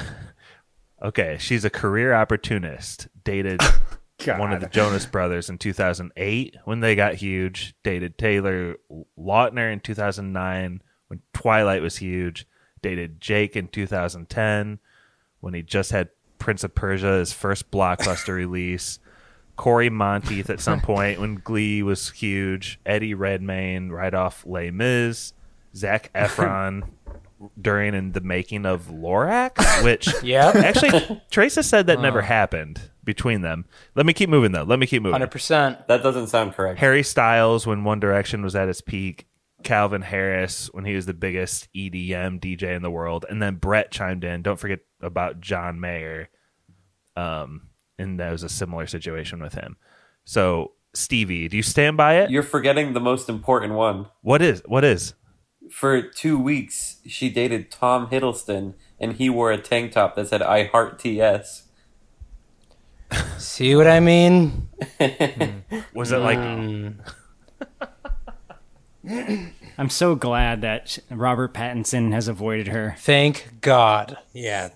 Okay, she's a career opportunist. Dated one of the Jonas Brothers in 2008 when they got huge. Dated Taylor Lautner in 2009 when Twilight was huge. Dated Jake in 2010 when he just had Prince of Persia, his first blockbuster release. Cory Monteith at some point when Glee was huge. Eddie Redmayne right off Les Mis. Zac Efron during in the making of Lorax, which Yep. actually Teresa said that never Uh. happened between them. Let me keep moving though. Let me keep moving. Hundred percent. That doesn't sound correct. Harry Styles when One Direction was at its peak. Calvin Harris when he was the biggest EDM DJ in the world, and then Brett chimed in. Don't forget about John Mayer, um, and that was a similar situation with him. So Stevie, do you stand by it? You're forgetting the most important one. What is what is? For two weeks, she dated Tom Hiddleston, and he wore a tank top that said "I heart TS." See what I mean? Was it like. I'm so glad that Robert Pattinson has avoided her. Thank God. Yeah,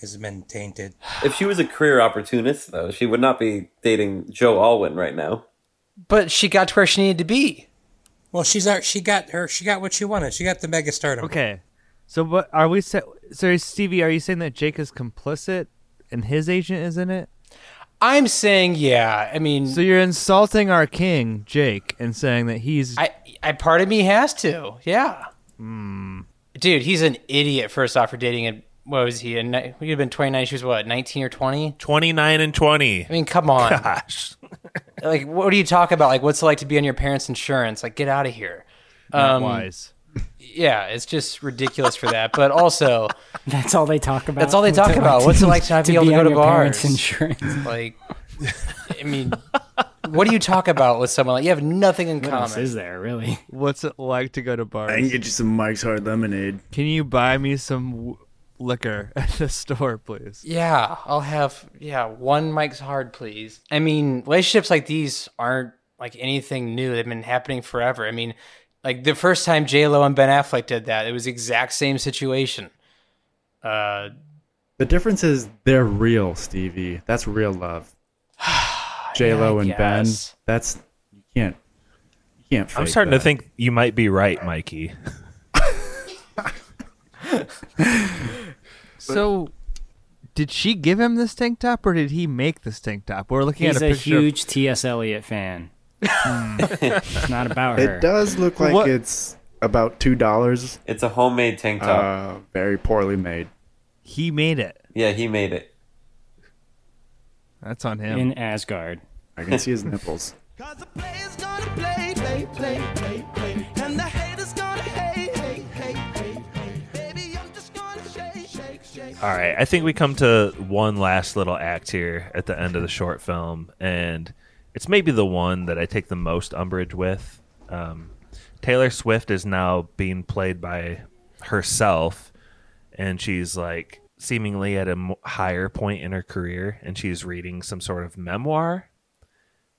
has been tainted. If she was a career opportunist, though, she would not be dating Joe Alwyn right now. But she got to where she needed to be. Well, she's our, she got her she got what she wanted. She got the mega stardom. Okay. So what are we sa- so Stevie, are you saying that Jake is complicit and his agent is in it? I'm saying yeah. I mean, So you're insulting our king, Jake, and saying that he's I, I part of me has to. Yeah. Hmm. Dude, he's an idiot. First off, for dating a what was he? A, he'd have been 29. She was what, 19 or 20? 29 and 20. I mean, come on. Gosh. like, what do you talk about? Like, what's it like to be on your parents' insurance? Like, get out of here. not Um, wise. Yeah, it's just ridiculous for that. But also, That's all they talk about. that's all they talk it about. What's it like to not be able to go to your parents' bars? Insurance. Like, I mean, what do you talk about with someone like you have nothing in What else common? is there really? What's it like to go to bars? I can get you some Mike's Hard Lemonade. Can you buy me some w- liquor at the store, please? Yeah, I'll have yeah one Mike's Hard, please. I mean, relationships like these aren't like anything new. They've been happening forever. I mean, like the first time J Lo and Ben Affleck did that, it was the exact same situation. Uh, The difference is they're real, Stevie. That's real love. J Lo I and Ben. That's you can't. You can't. I'm starting that. to think you might be right, Mikey. So, did she give him this tank top, or did he make this tank top? We're looking He's at a a picture. of- huge T.S. Eliot fan. It's not about her. It does look like What- it's about two dollars. It's a homemade tank top. Uh, very poorly made. he made it. yeah, he made it. That's on him. in Asgard. I can see his nipples. Cause the players gonna play, play, play, play, play. And the haters gonna hate, hate, hate, hate, hate. Baby, I'm just gonna shake, shake, shake. All right, I think we come to one last little act here at the end of the short film, and it's maybe the one that I take the most umbrage with. Um, Taylor Swift is now being played by herself, and she's like seemingly at a higher point in her career, and she's reading some sort of memoir.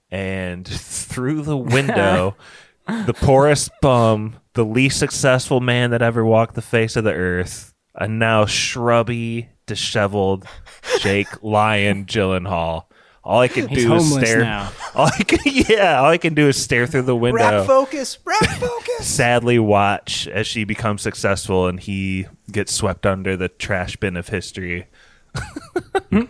And through the window, the poorest bum, the least successful man that ever walked the face of the earth, a now shrubby, disheveled Jake Lyon Gyllenhaal. All I can He's do is homeless stare. now. All I can, yeah, all I can do is stare through the window. focus, rap focus. Sadly, watch as she becomes successful and he gets swept under the trash bin of history. Hmm?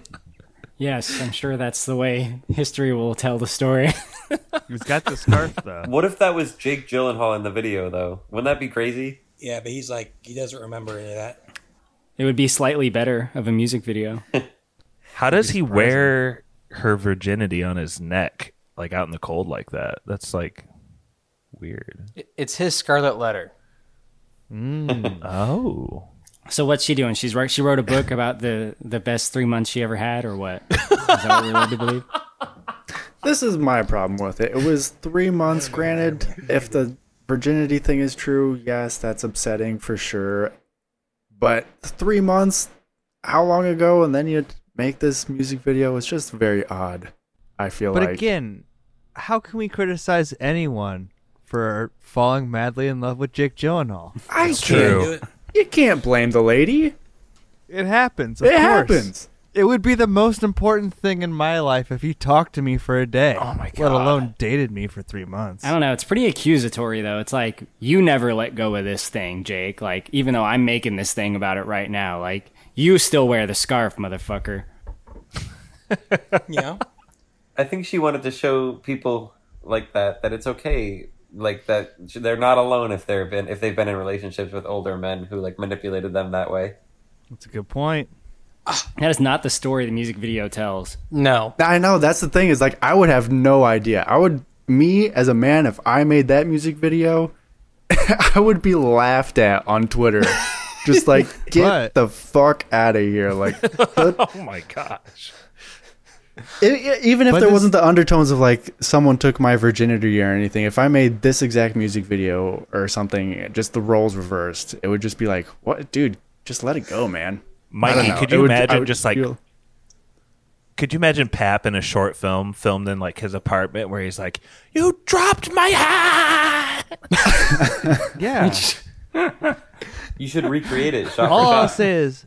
Yes, I'm sure that's the way history will tell the story. He's got the scarf though. What if that was Jake Gyllenhaal in the video, though? Wouldn't that be crazy? Yeah, but he's like he doesn't remember any of that. it would be slightly better of a music video. How does he wear her virginity on his neck, like out in the cold like that? That's like weird. It's his Scarlet Letter. Mm. Oh. So what's she doing? She's wrote she wrote a book about the the best three months she ever had, or what? Is that what we're led to believe? This is my problem with it. It was three months, granted. If the virginity thing is true, yes, that's upsetting for sure. But three months, how long ago? And then you make this music video? was just very odd. I feel But like. again, how can we criticize anyone for falling madly in love with Jake Gyllenhaal? I It's can't. true. You can't blame the lady. It happens. Of It course. happens. It would be the most important thing in my life if he talked to me for a day. Oh my god. Let God. alone dated me for three months. I don't know. It's pretty accusatory though. It's like you never let go of this thing, Jake. Like even though I'm making this thing about it right now, like you still wear the scarf, motherfucker. You know? I think she wanted to show people like that that it's okay, like that they're not alone if they've been if they've been in relationships with older men who like manipulated them that way. That's a good point. That is not the story the music video tells. No. I know that's the thing is like I would have no idea. I would me as a man if I made that music video, I would be laughed at on Twitter. Just like get What? the fuck out of here like Oh my gosh. I- I- even if But there wasn't the undertones of like someone took my virginity or anything, if I made this exact music video or something, just the roles reversed, it would just be like, "What, dude? Just let it go, man." I Mikey, could you would- imagine would just like feel- could you imagine Pap in a short film filmed in like his apartment where he's like, You dropped my hat Yeah. You should recreate it shot All for I'll say is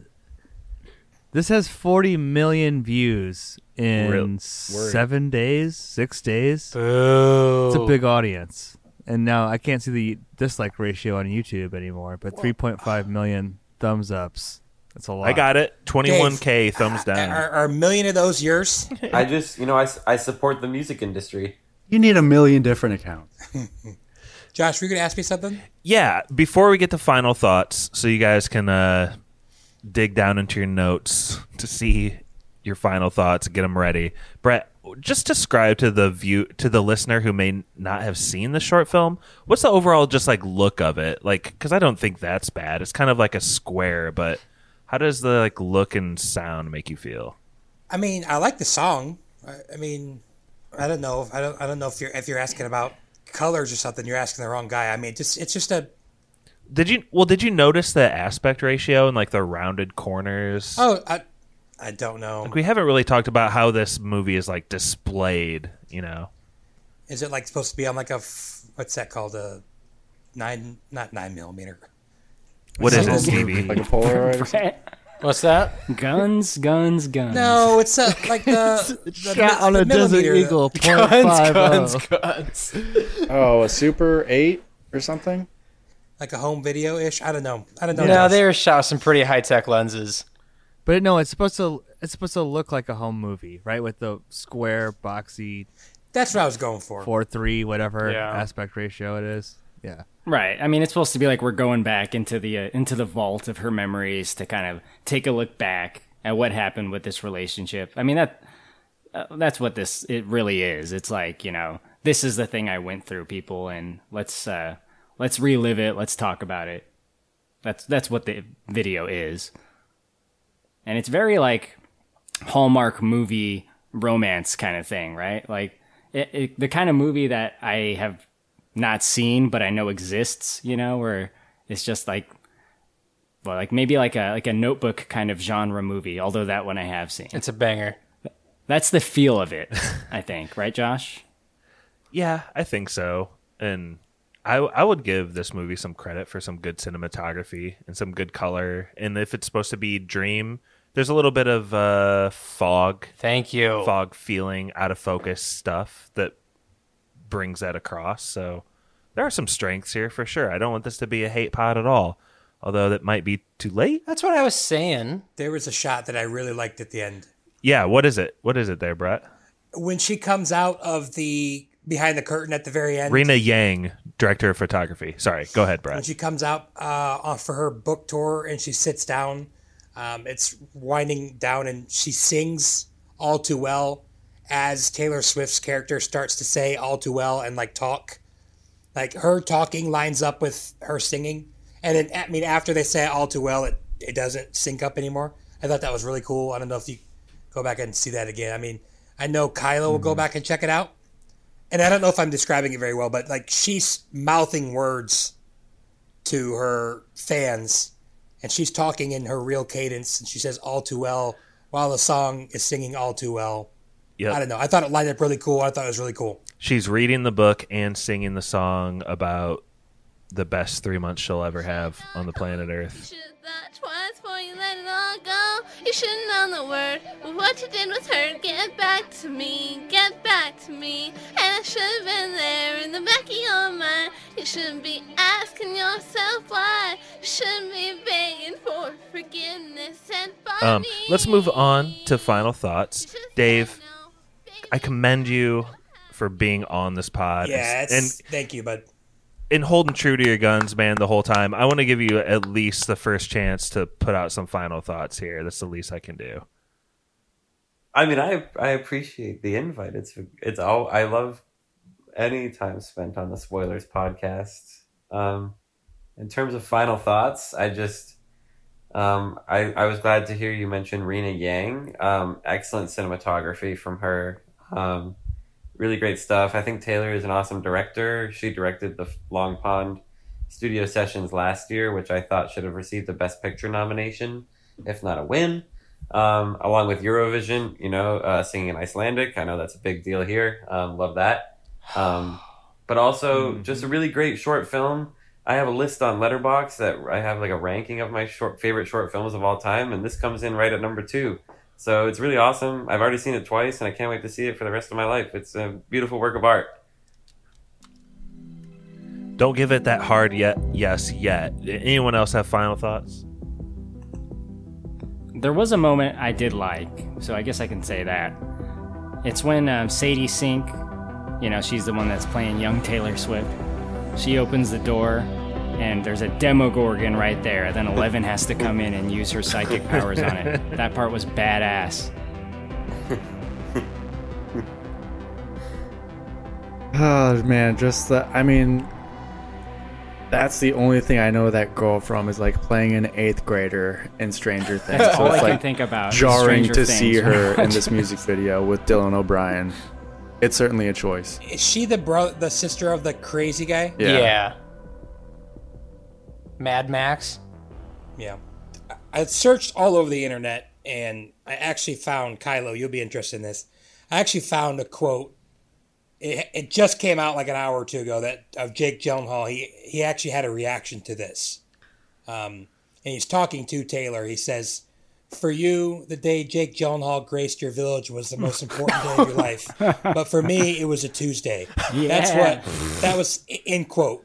this has 40 million views in Real- seven days, six days. Boo. It's a big audience. And now I can't see the dislike ratio on YouTube anymore, but 3.5 million thumbs ups. That's a lot. I got it. 21k thumbs down. Are, are a million of those yours? I just, you know, I, I support the music industry. You need a million different accounts. Josh, were you gonna ask me something? Yeah, before we get to final thoughts, so you guys can uh, dig down into your notes to see your final thoughts, get them ready. Brett, just describe to the view to the listener who may not have seen the short film. What's the overall just like look of it? Like, because I don't think that's bad. It's kind of like a square, but how does the like look and sound make you feel? I mean, I like the song. I, I mean, I don't know. I don't. I don't know if you're if you're asking about colors or something. You're asking the wrong guy. I mean, just it's just a. Did you well? Did you notice the aspect ratio and like the rounded corners? Oh, I, I don't know. Like we haven't really talked about how this movie is like displayed. You know, Is it like supposed to be on like a f- what's that called a nine not nine millimeter? What is it, Like a- Stevie? Like a Polaroid or something? What's that? Guns, guns, guns. No, it's a, like the, the Shot on the a Desert Eagle. Guns, oh. guns, guns. Oh, a Super 8 or something? like a home video ish. I don't know. I don't know. No, they were shot with some pretty high tech lenses. But no, it's supposed to it's supposed to look like a home movie, right? With the square, boxy, That's what I was going for. four three, whatever Yeah. aspect ratio it is. Yeah. Right. I mean, it's supposed to be like we're going back into the uh, into the vault of her memories to kind of take a look back at what happened with this relationship. I mean that uh, that's what this it really is. It's like you know this is the thing I went through, people, and let's uh, let's relive it. Let's talk about it. That's that's what the video is, and it's very like Hallmark movie romance kind of thing, right? Like it, it, the kind of movie that I have not seen but I know exists, you know, where it's just like well, like maybe like a like a notebook kind of genre movie, although that one I have seen. It's a banger. That's the feel of it, I think, right, Josh? Yeah, I think so. And I I would give this movie some credit for some good cinematography and some good color. And if it's supposed to be dream, there's a little bit of uh, fog, Thank you. fog feeling, out of focus stuff that brings that across. So there are some strengths here for sure. I don't want this to be a hate pod at all. Although that might be too late. That's what I was saying. There was a shot that I really liked at the end Yeah, what is it? What is it there, Brett? when she comes out of the behind the curtain at the very end. Rina Yang, director of photography. Sorry, go ahead, Brett. when she comes out uh, off for her book tour and she sits down, um, it's winding down and she sings all too well as Taylor Swift's character starts to say all too well and like talk. Like her talking lines up with her singing. And then, I mean, after they say all too well, it, it doesn't sync up anymore. I thought that was really cool. I don't know if you go back and see that again. I mean, I know Kylo will go back and check it out. And I don't know if I'm describing it very well, but like she's mouthing words to her fans and she's talking in her real cadence and she says all too well while the song is singing all too well. Yeah, I don't know. I thought it lined up really cool. I thought it was really cool. She's reading the book and singing the song about the best three months she'll ever have on the planet Earth. Thought twice before you let it all go. You should have known the word. But what you did was hurt. Get back to me. Get back to me. And I should have been there in the back of your mind. You shouldn't be asking yourself why. You shouldn't be begging for forgiveness and Um, let's move on to final thoughts. Dave, I commend you for being on this pod Yeah, and it's, thank you, bud. And holding true to your guns, man, the whole time. I want to give you at least the first chance to put out some final thoughts here. That's the least I can do. I mean, I I appreciate the invite. It's it's all I love any time spent on the spoilers podcast. Um, in terms of final thoughts, I just um, I I was glad to hear you mention Rina Yang. Um, excellent cinematography from her. Um, really great stuff. I think Taylor is an awesome director. She directed the Long Pond Studio Sessions last year, which I thought should have received a Best Picture nomination, if not a win. Um, along with Eurovision, you know, uh, singing in Icelandic. I know that's a big deal here. Um, love that. Um, but also just a really great short film. I have a list on Letterboxd that I have like a ranking of my short favorite short films of all time, and this comes in right at number two. So it's really awesome. I've already seen it twice, and I can't wait to see it for the rest of my life. It's a beautiful work of art. Don't give it that hard yet. Yes, yet. Anyone else have final thoughts? There was a moment I did like, so I guess I can say that. It's when um, Sadie Sink, you know, she's the one that's playing young Taylor Swift. She opens the door, and there's a Demogorgon right there. Then Eleven has to come in and use her psychic powers on it. That part was badass. Oh man, just the I mean that's the only thing I know that girl from is like playing an eighth grader in Stranger Things. That's all it's I can think about Jarring Stranger to Things see her in this music video with Dylan O'Brien. It's certainly a choice. Is she the bro, the sister of the crazy guy? Yeah. Mad Max. Yeah. I- I searched all over the internet and I actually found Kylo. You'll be interested in this. I actually found a quote. It, it just came out like an hour or two ago that of Jake Gyllenhaal. He he actually had a reaction to this, um, and he's talking to Taylor. He says, "For you, the day Jake Gyllenhaal graced your village was the most important day of your life, but for me, it was a Tuesday." That's what that was i- in quote.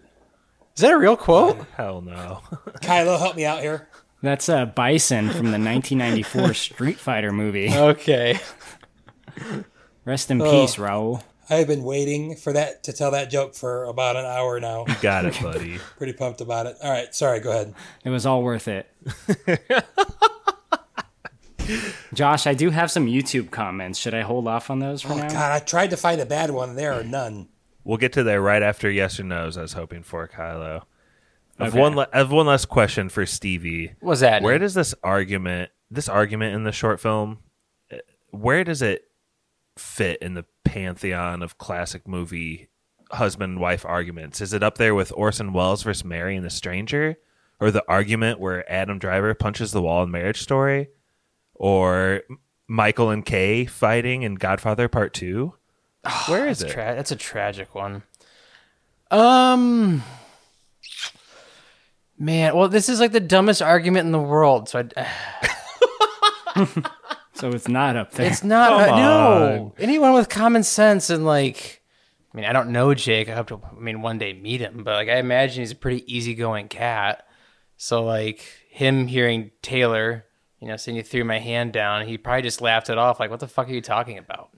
Is that a real quote? Hell no. Kylo, help me out here. That's uh, Bison from the 1994 Street Fighter movie. Okay. Rest in Oh. peace, Raul. I've been waiting for that to tell that joke for about an hour now. You got it, buddy. Pretty pumped about it. All right, sorry, go ahead. It was all worth it. Josh, I do have some YouTube comments. Should I hold off on those for Oh now? God, I tried to find a bad one. There are none. We'll get to there right after yes or no's. I was hoping for Kylo. I have Okay. one. I have one last question for Stevie. What's that? Where does this argument, this argument in the short film, uh, where does it fit in the pantheon of classic movie husband and wife arguments? Is it up there with Orson Welles versus Mary and the Stranger, or the argument where Adam Driver punches the wall in Marriage Story, or Michael and Kay fighting in Godfather Part Two? Where is That's it? Tra- that's a tragic one. Um, man. Well, this is like the dumbest argument in the world. So I, So it's not up there. it's not. Come uh, no, anyone with common sense and like, I mean, I don't know Jake. I hope to. I mean, one day meet him, but like, I imagine he's a pretty easygoing cat. So like, him hearing Taylor, you know, saying you threw my hand down, he probably just laughed it off. Like, what the fuck are you talking about?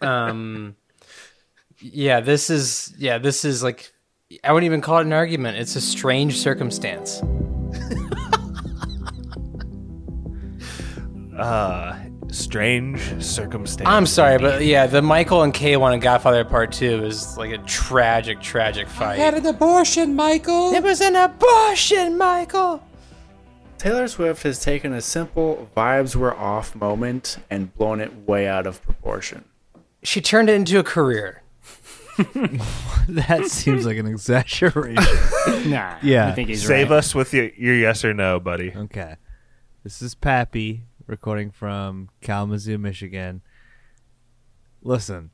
Um, yeah, this is yeah, this is like, I wouldn't even call it an argument. It's a strange circumstance. Uh, strange circumstance. I'm sorry, but yeah, the Michael and Kay one in Godfather Part Two is like a tragic, tragic fight. I had an abortion, Michael. It was an abortion, Michael. Taylor Swift has taken a simple vibes were off moment and blown it way out of proportion. She turned it into a career. that seems like an exaggeration. nah. Yeah. I think he's Save right. us with your, your yes or no, buddy. Okay. This is Pappy recording from Kalamazoo, Michigan. Listen,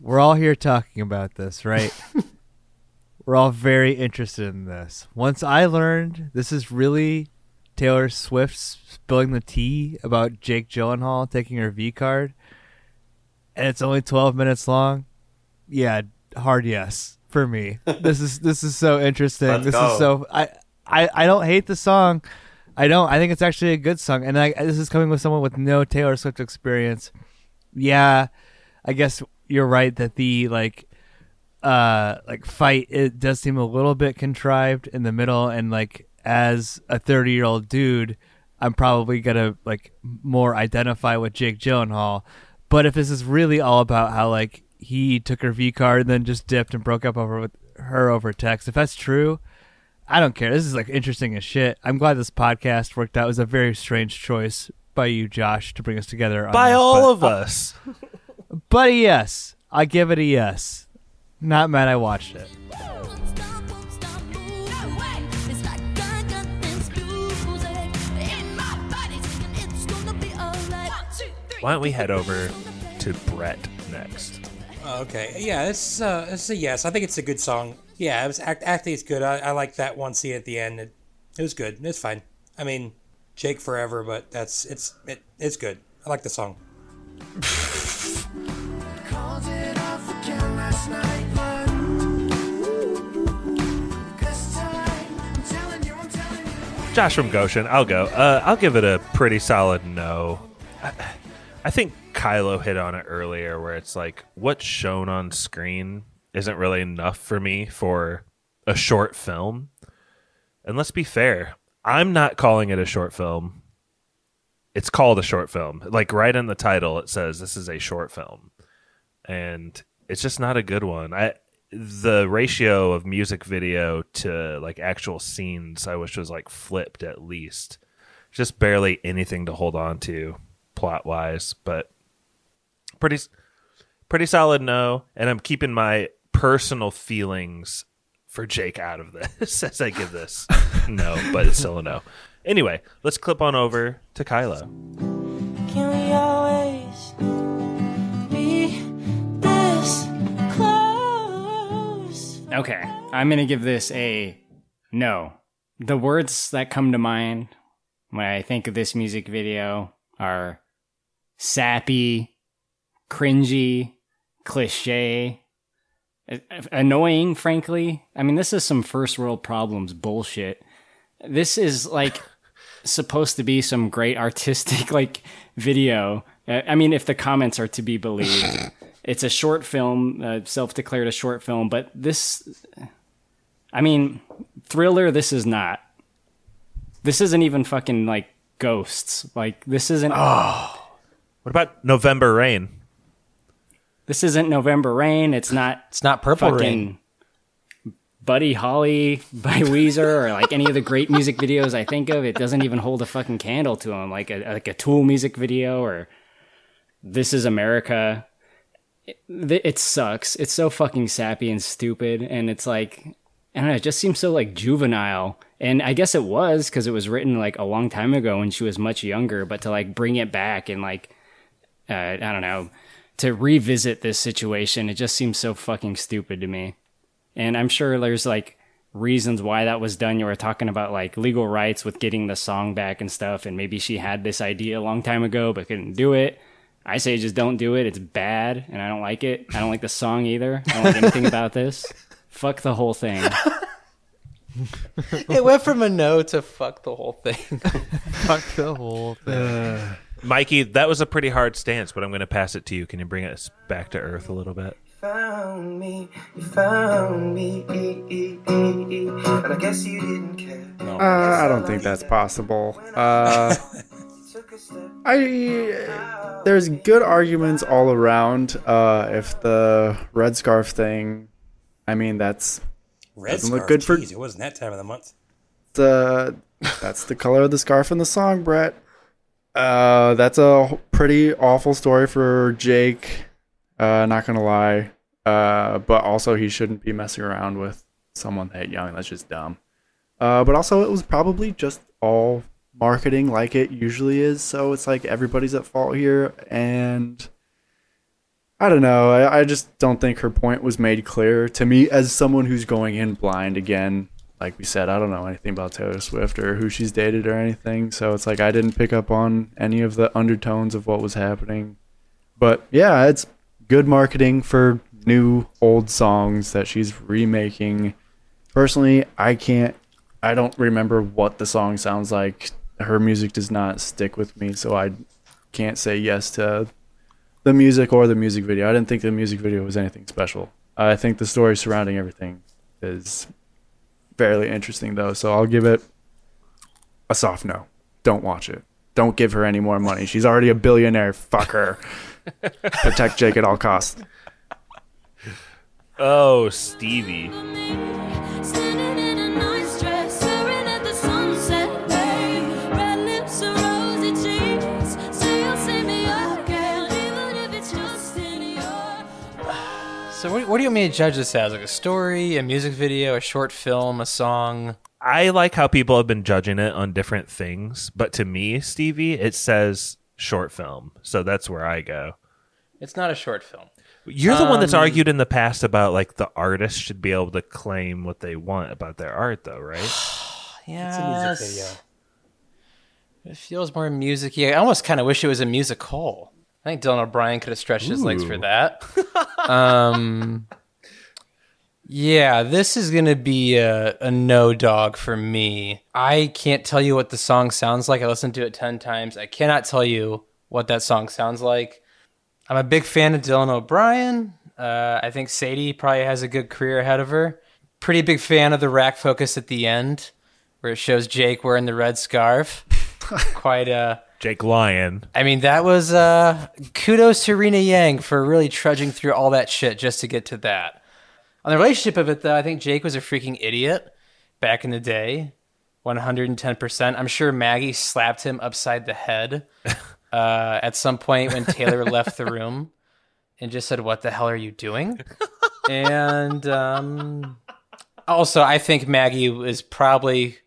we're all here talking about this, right? we're all very interested in this. Once I learned this is really Taylor Swift spilling the tea about Jake Gyllenhaal taking her V card, and it's only 12 minutes long, yeah, hard yes for me. this is this is so interesting. Let's this go. is so I, I I don't hate the song. I don't. I think it's actually a good song, and I, this is coming with someone with no Taylor Swift experience. Yeah, I guess you're right that the like, uh, like fight it does seem a little bit contrived in the middle, and like as a 30 year old dude, I'm probably gonna like more identify with Jake Gyllenhaal. But if this is really all about how like he took her V card and then just dipped and broke up over with her over text, if that's true, I don't care. This is like interesting as shit. I'm glad this podcast worked out. It was a very strange choice by you, Josh, to bring us together. On By this, all but- of oh. us. But a yes. I give it a yes. Not mad I watched it. Why don't we head over to Brett next? Oh, okay, yeah, it's is uh, this a yes. I think it's a good song. Yeah, it was act. Actually, it's good. I, I like that one scene at the end. It, it was good. It's fine. I mean, Jake forever, but that's it's it, it's good. I like the song. Called it off again last night, but this time I'm telling you, I'm telling you. Josh from Goshen. I'll go. Uh, I'll give it a pretty solid no. I, I think Kylo hit on it earlier, where it's like what's shown on screen isn't really enough for me for a short film. And let's be fair, I'm not calling it a short film. It's called a short film. Like right in the title, it says this is a short film, and it's just not a good one. I the ratio of music video to like actual scenes, I wish was like flipped at least. Just barely anything to hold on to plot wise, but pretty pretty solid no. And I'm keeping my personal feelings for Jake out of this as I give this no, but it's still a no. Anyway, let's clip on over to Kylo. Can we always be this close? Okay, I'm gonna give this a no. The words that come to mind when I think of this music video are sappy, cringy, cliche, annoying, frankly. I mean, this is some first world problems bullshit. This is like supposed to be some great artistic like video. Uh, I mean, if the comments are to be believed, it's a short film, uh, self-declared a short film. But this, I mean, thriller. This is not. This isn't even fucking like ghosts. Like this isn't. Oh. What about November Rain? This isn't November Rain. It's not. It's not Purple Rain. Buddy Holly by Weezer or like any of the great music videos I think of. It doesn't even hold a fucking candle to them. Like a like a Tool music video or This Is America. It, it sucks. It's so fucking sappy and stupid, and it's like I don't know. It just seems so like juvenile. And I guess it was because it was written like a long time ago when she was much younger. But to like bring it back and like uh, I don't know to revisit this situation, it just seems so fucking stupid to me. And I'm sure there's like reasons why that was done. You were talking about like legal rights with getting the song back and stuff, and maybe she had this idea a long time ago but couldn't do it. I say just don't do it. It's bad, and I don't like it. I don't like the song either. I don't like anything about this. Fuck the whole thing. it went from a no to fuck the whole thing. fuck the whole thing. Mikey, that was a pretty hard stance, but I'm going to pass it to you. Can you bring us back to earth a little bit? Found me, you found me, but I guess you didn't care. Uh, I don't think that's possible. Uh, I there's good arguments all around. Uh, if the red scarf thing, I mean that's Red doesn't scarf. look good for Jeez, it wasn't that time of the month. the. That's the color of the scarf in the song, Brett. Uh, that's a pretty awful story for Jake. Uh, not gonna lie. Uh, but also he shouldn't be messing around with someone that young. That's just dumb. Uh, but also it was probably just all marketing like it usually is. So it's like everybody's at fault here, and I don't know. I, I just don't think her point was made clear to me as someone who's going in blind again. Like we said, I don't know anything about Taylor Swift or who she's dated or anything. So it's like I didn't pick up on any of the undertones of what was happening. But yeah, it's good marketing for new old songs that she's remaking. Personally, I can't I don't remember what the song sounds like. Her music does not stick with me, so I can't say yes to the music or the music video. I didn't think the music video was anything special. I think the story surrounding everything is fairly interesting though, so I'll give it a soft no. Don't watch it. Don't give her any more money. She's already a billionaire. Fuck her. Protect Jake at all costs. Oh, Stevie. So what, what do you mean to judge this as? Like a story, a music video, a short film, a song? I like how people have been judging it on different things, but to me, Stevie, it says short film. So that's where I go. It's not a short film. You're the one that's Um, argued in the past about like the artist should be able to claim what they want about their art, though, right? Yeah, It's a music video. It feels more music. I almost kind of wish it was a musical. I think Dylan O'Brien could have stretched his legs for that. um, Yeah, this is going to be a, a no dog for me. I can't tell you what the song sounds like. I listened to it 10 times. I cannot tell you what that song sounds like. I'm a big fan of Dylan O'Brien. Uh, I think Sadie probably has a good career ahead of her. Pretty big fan of the rack focus at the end, where it shows Jake wearing the red scarf. Quite uh Jake Lyon. I mean, that was uh kudos to Rina Yang for really trudging through all that shit just to get to that. On the relationship of it, though, I think Jake was a freaking idiot back in the day. 110%. I'm sure Maggie slapped him upside the head uh, at some point when Taylor left the room and just said, What the hell are you doing? and um, also, I think Maggie was probably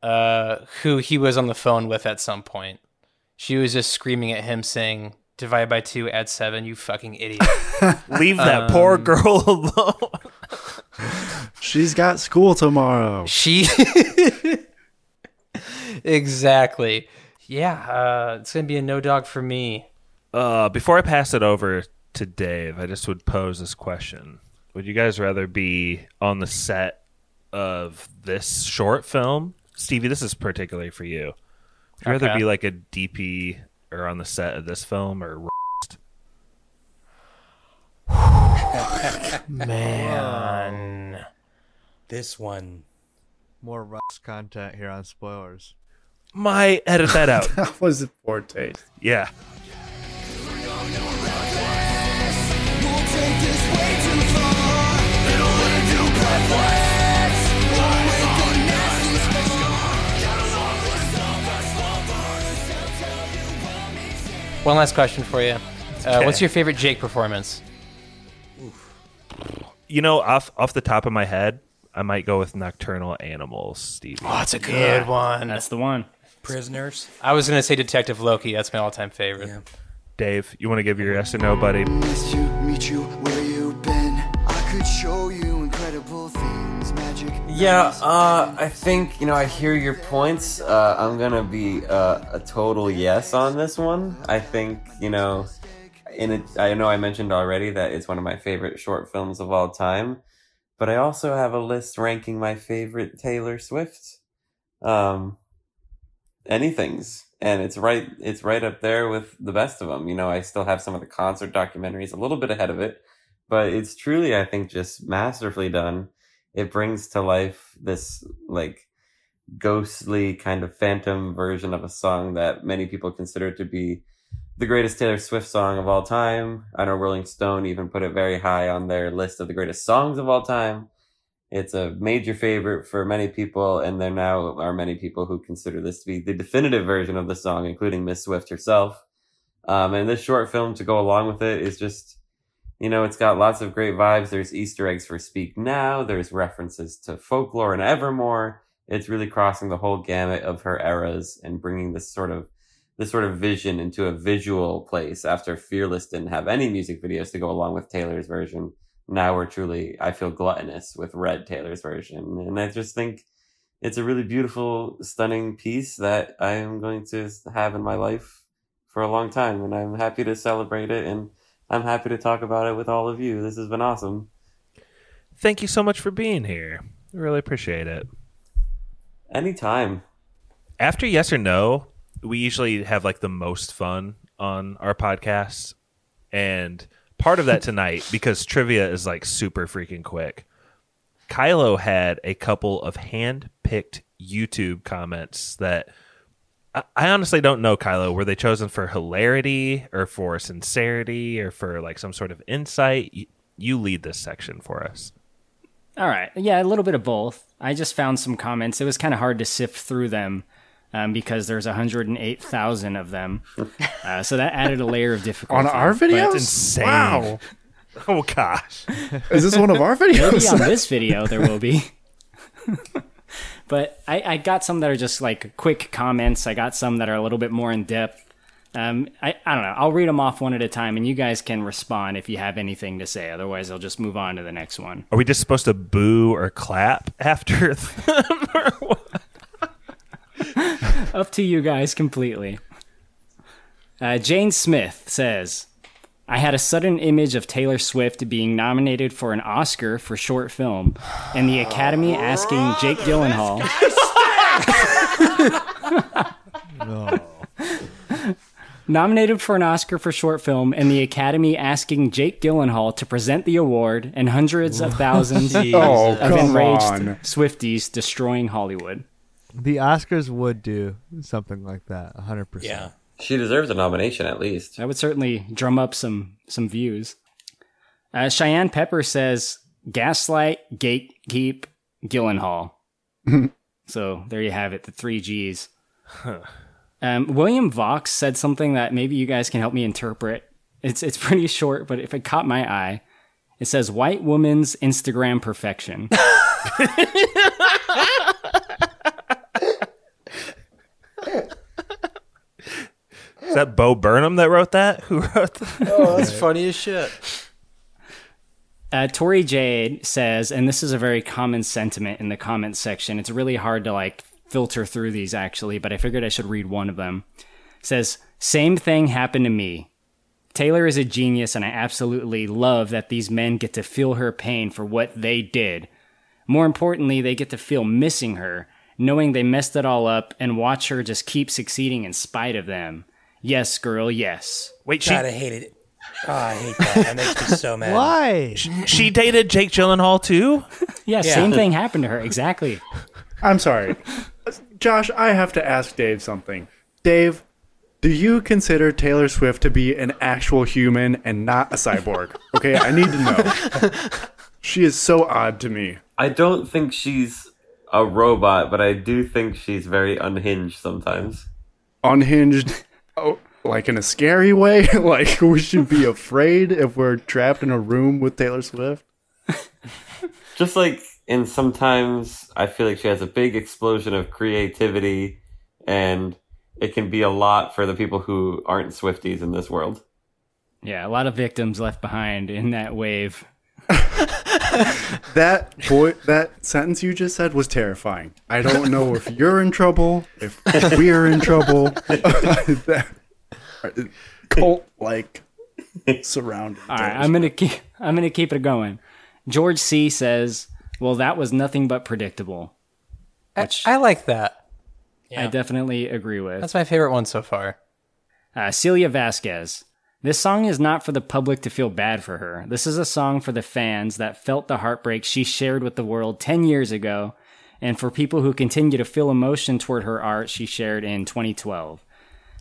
uh, who he was on the phone with at some point. She was just screaming at him, saying, Divide by two, add seven, you fucking idiot. Leave that poor Um, girl alone. She's got school tomorrow. She exactly. Yeah, uh, it's gonna be a no dog for me. Uh, before I pass it over to Dave, I just would pose this question: Would you guys rather be on the set of this short film, Stevie? This is particularly for you. Would you rather Okay. be like a DP or on the set of this film, or Man, This one. More Rust content here on spoilers. my edit that out? that was a poor taste. yeah. One last question for you. Uh, What's your favorite Jake performance? You know, off off the top of my head, I might go with Nocturnal Animals, Stevie. Oh, that's a good one. That's the one. Prisoners. I was gonna say Detective Loki. That's my all-time favorite. Dave, you want to give your yes or no, buddy? Missed you, meet you where you've been. I could show you incredible things, magic. Yeah, uh, I think you know I hear your points. Uh, I'm gonna be uh, a total yes on this one. I think you know, in it, I know I mentioned already that it's one of my favorite short films of all time, but I also have a list ranking my favorite Taylor Swift, um, anything's, and it's right, it's right up there with the best of them. You know, I still have some of the concert documentaries a little bit ahead of it, but it's truly, I think, just masterfully done it brings to life this like ghostly kind of phantom version of a song that many people consider to be the greatest Taylor Swift song of all time. I know Rolling Stone even put it very high on their list of the greatest songs of all time. It's a major favorite for many people, and there now are many people who consider this to be the definitive version of the song, including Miss Swift herself. Um, and this short film to go along with it is just you know, it's got lots of great vibes. There's Easter eggs for Speak Now. There's references to folklore and Evermore. It's really crossing the whole gamut of her eras and bringing this sort of this sort of vision into a visual place. After Fearless didn't have any music videos to go along with Taylor's version, now we're truly, I feel gluttonous with Red Taylor's version, and I just think it's a really beautiful, stunning piece that I am going to have in my life for a long time, and I'm happy to celebrate it and. I'm happy to talk about it with all of you. This has been awesome. Thank you so much for being here. I really appreciate it. Anytime. After yes or no, we usually have like the most fun on our podcasts. And part of that tonight, because trivia is like super freaking quick, Kylo had a couple of hand picked YouTube comments that I, I honestly don't know, Kylo. Were they chosen for hilarity or for sincerity or for like some sort of insight? You, you lead this section for us. All right. Yeah, a little bit of both. I just found some comments. It was kind of hard to sift through them um, because there's 108,000 of them. Uh, so that added a layer of difficulty. On our But- videos? That's insane. Wow. Oh gosh. Is this one of our videos? Maybe on this video there will be. but I, I got some that are just like quick comments. I got some that are a little bit more in depth. Um, I, I don't know. I'll read them off one at a time, and you guys can respond if you have anything to say. Otherwise, I'll just move on to the next one. Are we just supposed to boo or clap after them? or what? Up to you guys completely. Uh, Jane Smith says, I had a sudden image of Taylor Swift being nominated for an Oscar for short film, and the Academy asking Jake Gyllenhaal. Nominated for an Oscar for short film, and the Academy asking Jake Gyllenhaal to present the award, and hundreds of thousands Oh, of come enraged on. Swifties destroying Hollywood. The Oscars would do something like that, 100%. Yeah. She deserves a nomination at least. That would certainly drum up some some views. Uh, Cheyenne Pepper says, "Gaslight, gatekeep, Gyllenhaal." so there you have it, the three G's. Um, William Vox said something that maybe you guys can help me interpret. It's it's pretty short, but if it caught my eye, it says "white woman's Instagram perfection." Is that Bo Burnham that wrote that? Who wrote that? Oh, that's funny as shit. Uh, Tori Jade says, and this is a very common sentiment in the comments section. It's really hard to like filter through these actually, but I figured I should read one of them. says, same thing happened to me. Taylor is a genius, and I absolutely love that these men get to feel her pain for what they did. More importantly, they get to feel missing her, knowing they messed it all up, and watch her just keep succeeding in spite of them. Yes, girl, yes. Wait, she God, I hated it. Oh, I hate that. That makes me so mad. Why? She, she dated Jake Gyllenhaal too? Yeah, Yeah. same thing happened to her. Exactly. I'm sorry. Josh, I have to ask Dave something. Dave, do you consider Taylor Swift to be an actual human and not a cyborg? Okay, I need to know. She is so odd to me. I don't think she's a robot, but I do think she's very unhinged sometimes. Unhinged, oh, like in a scary way? like we should be afraid if we're trapped in a room with Taylor Swift? Just like, and sometimes I feel like she has a big explosion of creativity, and it can be a lot for the people who aren't Swifties in this world. Yeah, a lot of victims left behind in that wave. That boy, that sentence you just said was terrifying. I don't know if you're in trouble, if we're in trouble. that cult like surrounding. All right, I'm gonna keep. I'm gonna keep it going. George C says, "Well, that was nothing but predictable." Which I like that. I definitely agree with. That's my favorite one so far. Uh, Celia Vasquez. This song is not for the public to feel bad for her. This is a song for the fans that felt the heartbreak she shared with the world 10 years ago, and for people who continue to feel emotion toward her art she shared in 2012.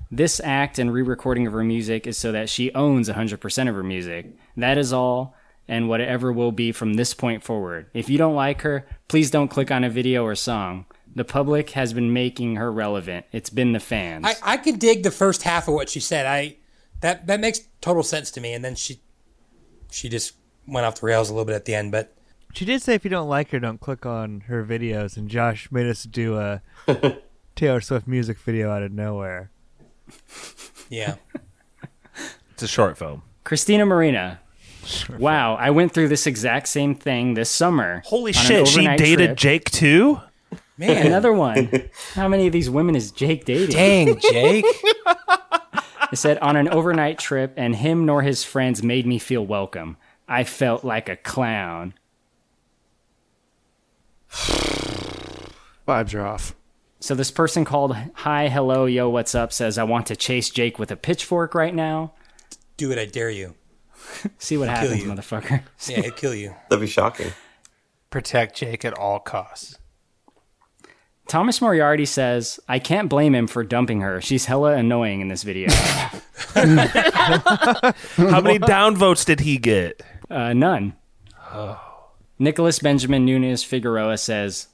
This act and re recording of her music is so that she owns 100% of her music. That is all, and whatever will be from this point forward. If you don't like her, please don't click on a video or song. The public has been making her relevant. It's been the fans. I, I could dig the first half of what she said. I that that makes total sense to me. And then she she just went off the rails a little bit at the end. But She did say if you don't like her, don't click on her videos, and Josh made us do a Taylor Swift music video out of nowhere. yeah, It's a short film. Christina Marina. Wow, I went through this exact same thing this summer. Holy shit, she dated trip. Jake too? Man, another one. How many of these women is Jake dating? Dang, Jake. It said on an overnight trip, and him nor his friends made me feel welcome. I felt like a clown. Vibes are off. So this person called Hi, hello, yo, what's up says, I want to chase Jake with a pitchfork right now. do it. I dare you. See what Kill happens, you. motherfucker. Yeah, it'd kill you. That'd be shocking. Protect Jake at all costs. Thomas Moriarty says, I can't blame him for dumping her. She's hella annoying in this video. How many downvotes did he get? Uh, none. Nicholas Benjamin Nunes Figueroa says,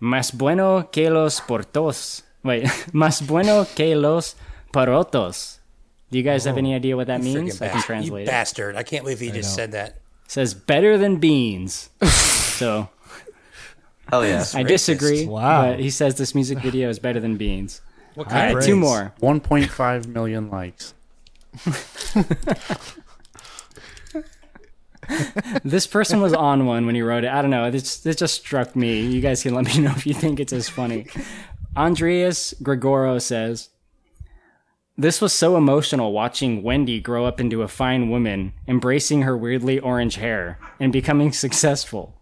Más bueno que los portos. Wait, más bueno que los parotos. Do you guys have any idea what that means? friggin' I can translate You it. bastard! I can't believe he just said that. Says better than beans. so Hell yeah. I disagree. Wow. But he says this music video is better than beans. What kind right, of two more. 1.5 million likes. this person was on one when he wrote it. I don't know. This this just struck me. You guys can let me know if you think it's as funny. Andreas Gregoro says, This was so emotional watching Wendy grow up into a fine woman, embracing her weirdly orange hair, and becoming successful.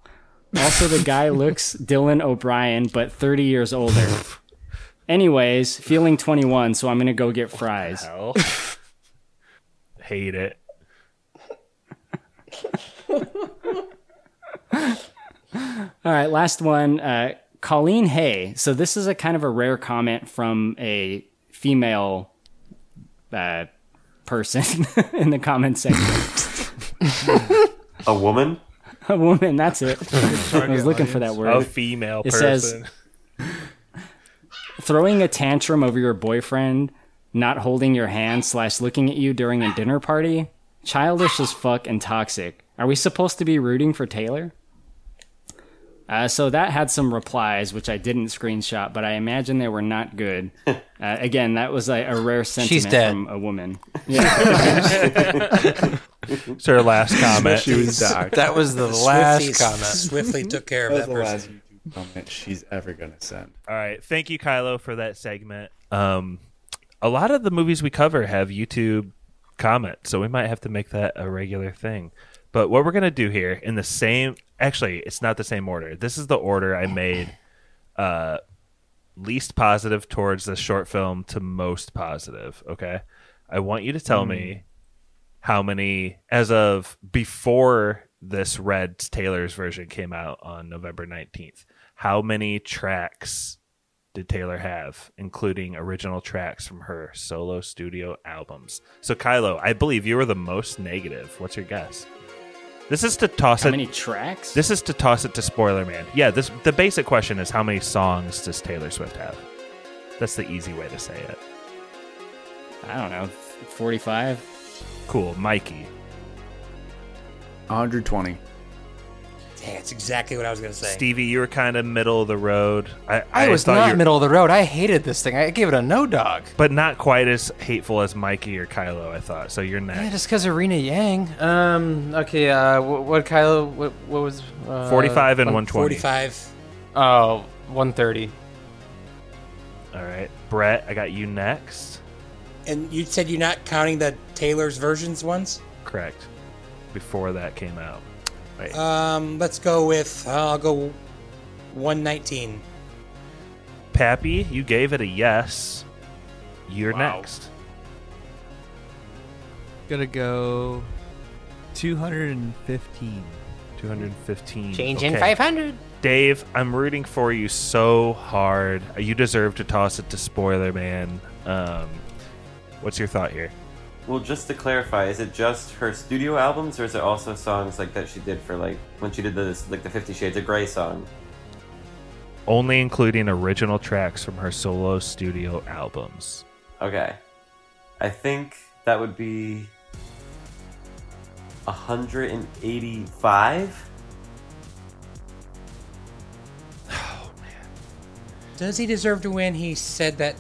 Also, the guy looks Dylan O'Brien, but 30 years older. Anyways, feeling 21, so I'm gonna go get fries. Hate it. All right, last one. Uh, Colleen Hay. So this is a kind of a rare comment from a female uh, person in the comment section. A woman? a woman. That's it. I was looking for that word. A female It says throwing a tantrum over your boyfriend not holding your hand slash looking at you during a dinner party. Childish as fuck and toxic. Are we supposed to be rooting for Taylor? Uh, so that had some replies, which I didn't screenshot, but I imagine they were not good. Uh, again, that was a, a rare sentiment dead. from a woman. Yeah. It's her last comment. She was docked. That was the last comment. Swiftly took care of That was that the person. last YouTube comment she's ever gonna send. All right. Thank you, Kylo, for that segment. Um, a lot of the movies we cover have YouTube comments, so we might have to make that a regular thing. But what we're going to do here in the same actually, it's not the same order. This is the order I made uh, least positive towards the short film to most positive, okay? I want you to tell me how many as of before this Red Taylor's version came out on November 19th. How many tracks did Taylor have, including original tracks from her solo studio albums? So, Kylo, I believe you were the most negative. What's your guess? This is to toss How it. How many tracks? This is to toss it to Spoiler Man. Yeah, this the basic question is how many songs does Taylor Swift have? That's the easy way to say it. I don't know, 45? Cool, Mikey. 120. Dang, that's exactly what I was gonna say. Stevie, you were kind of middle of the road. I, I was thought not you- middle of the road. I hated this thing. I gave it a no dog. but not quite as hateful as Mikey or Kylo. I thought. So you're next. Yeah, just because of Rina Yang. Um. Okay. Uh. What, what Kylo? What, what was? Uh, 45 and one- 120. 45. Oh, 130. All right, Brett, I got you next. And you said you're not counting the Taylor's versions ones? Correct. Before that came out. Right. Um, let's go with, uh, I'll go 119. Pappy, you gave it a yes. You're Wow. next. Gonna go 215. 215. Changing Okay. 500. Dave, I'm rooting for you so hard. You deserve to toss it to Spoiler Man. Um, what's your thought here? Well, just to clarify, is it just her studio albums, or is it also songs like that she did for like when she did this like the Fifty Shades of Grey song? Only including original tracks from her solo studio albums. Okay, I think that would be hundred and eighty-five. Oh man! Does he deserve to win? He said that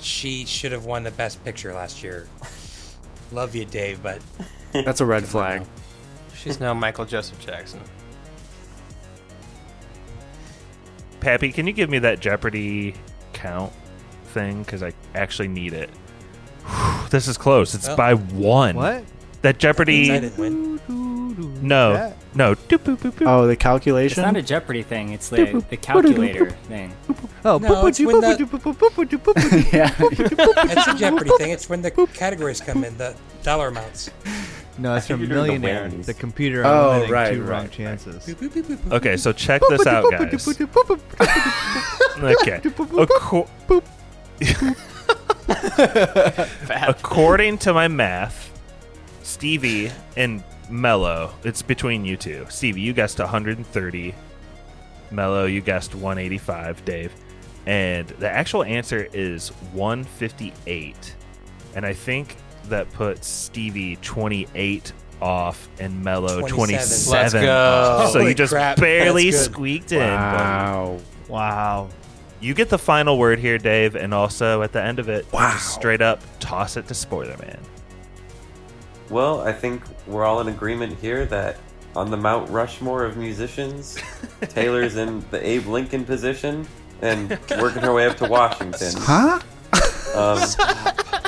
she should have won the Best Picture last year. Love you, Dave, but That's a red flag. She's now Michael Joseph Jackson. Pappy, can you give me that Jeopardy count thing? Because I actually need it. this is close. It's Oh. by one. What? That Jeopardy. I didn't win. No, no. Doop, boop, boop, boop. Oh, the calculation. It's not a Jeopardy thing, it's the, the calculator thing. Oh, No, it's when the- boop-a-doo, Yeah. It's a Jeopardy thing. It's when the categories come in, the dollar amounts. No, it's from you're the Millionaire. The computer Oh, eliminating right, two right, wrong right. chances. Okay, so check this out, guys. Okay. Acco- According to my math, Stevie and Mello, it's between you two. Stevie, you guessed 130. Mello, you guessed 185, Dave. And the actual answer is 158. And I think that puts Stevie 28 off and Mello 27. 27 Let's go. off. So Holy you just crap, barely squeaked in. but- Wow. Wow. you get the final word here, Dave, and also at the end of it, just straight up toss it to Spoiler Man. Well, I think we're all in agreement here that on the Mount Rushmore of musicians, Taylor's in the Abe Lincoln position and working her way up to Washington. Huh? Um,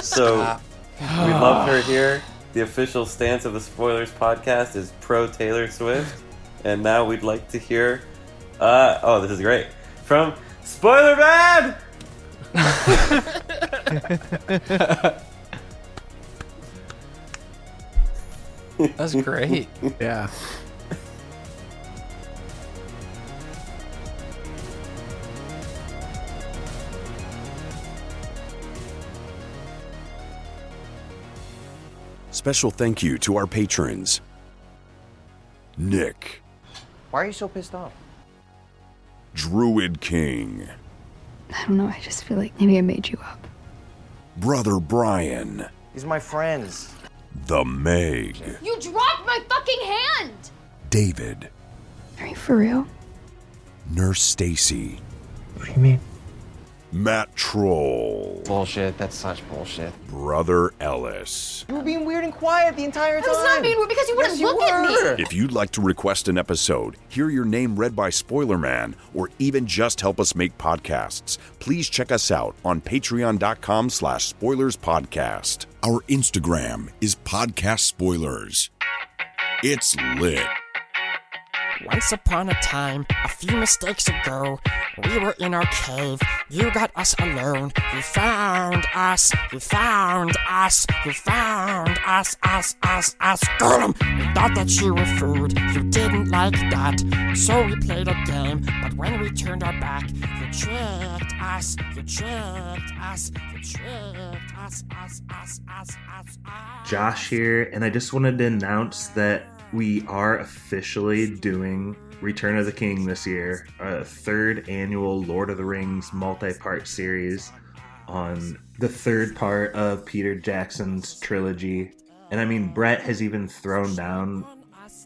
So Stop. we love her here. The official stance of the Spoilers podcast is pro Taylor Swift. And now we'd like to hear uh oh, this is great. From Spoiler Man! That's great. yeah. Special thank you to our patrons Nick, Why are you so pissed off? Druid King, I don't know, I just feel like maybe I made you up. Brother Brian, These are my friends. The Meg, You dropped my fucking hand! David, Are you for real? Nurse Stacy, What do you mean? Matt Troll, Bullshit. That's such bullshit. Brother Ellis. You were being weird and quiet the entire time. I was not being weird because you wouldn't Yes, you look at me. If you'd like to request an episode, hear your name read by Spoiler Man, or even just help us make podcasts, please check us out on patreon.com slash spoilers podcast. Our Instagram is podcast spoilers. It's lit. Once upon a time, a few mistakes ago, we were in our cave. You got us alone. You found us. You found us. You found us, us, us, us. Got 'em. Um, we thought that you were food. You didn't like that. So we played a game. But when we turned our back, you tricked us. You tricked us. You tricked us, us, us, us, us, us. Josh here, and I just wanted to announce that we are officially doing Return of the King this year, a third annual Lord of the Rings multi part series on the third part of Peter Jackson's trilogy. And I mean, Brett has even thrown down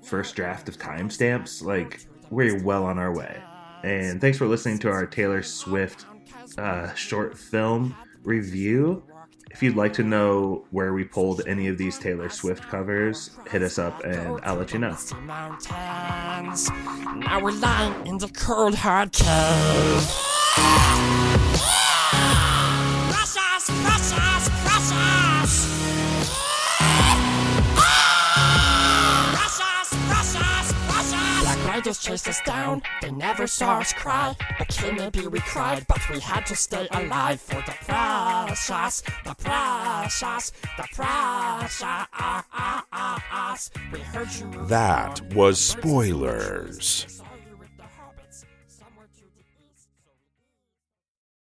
first draft of timestamps. Like, we're well on our way. And thanks for listening to our Taylor Swift uh, short film review. If you'd like to know where we pulled any of these Taylor Swift covers, hit us up and I'll let you know. Now we're lying in the cold hard cave. Precious. Chased us down. They never saw us cry. Maybe we cried, but we had to stay alive for the precious, the precious, the precious. We heard you. That was Spoilers.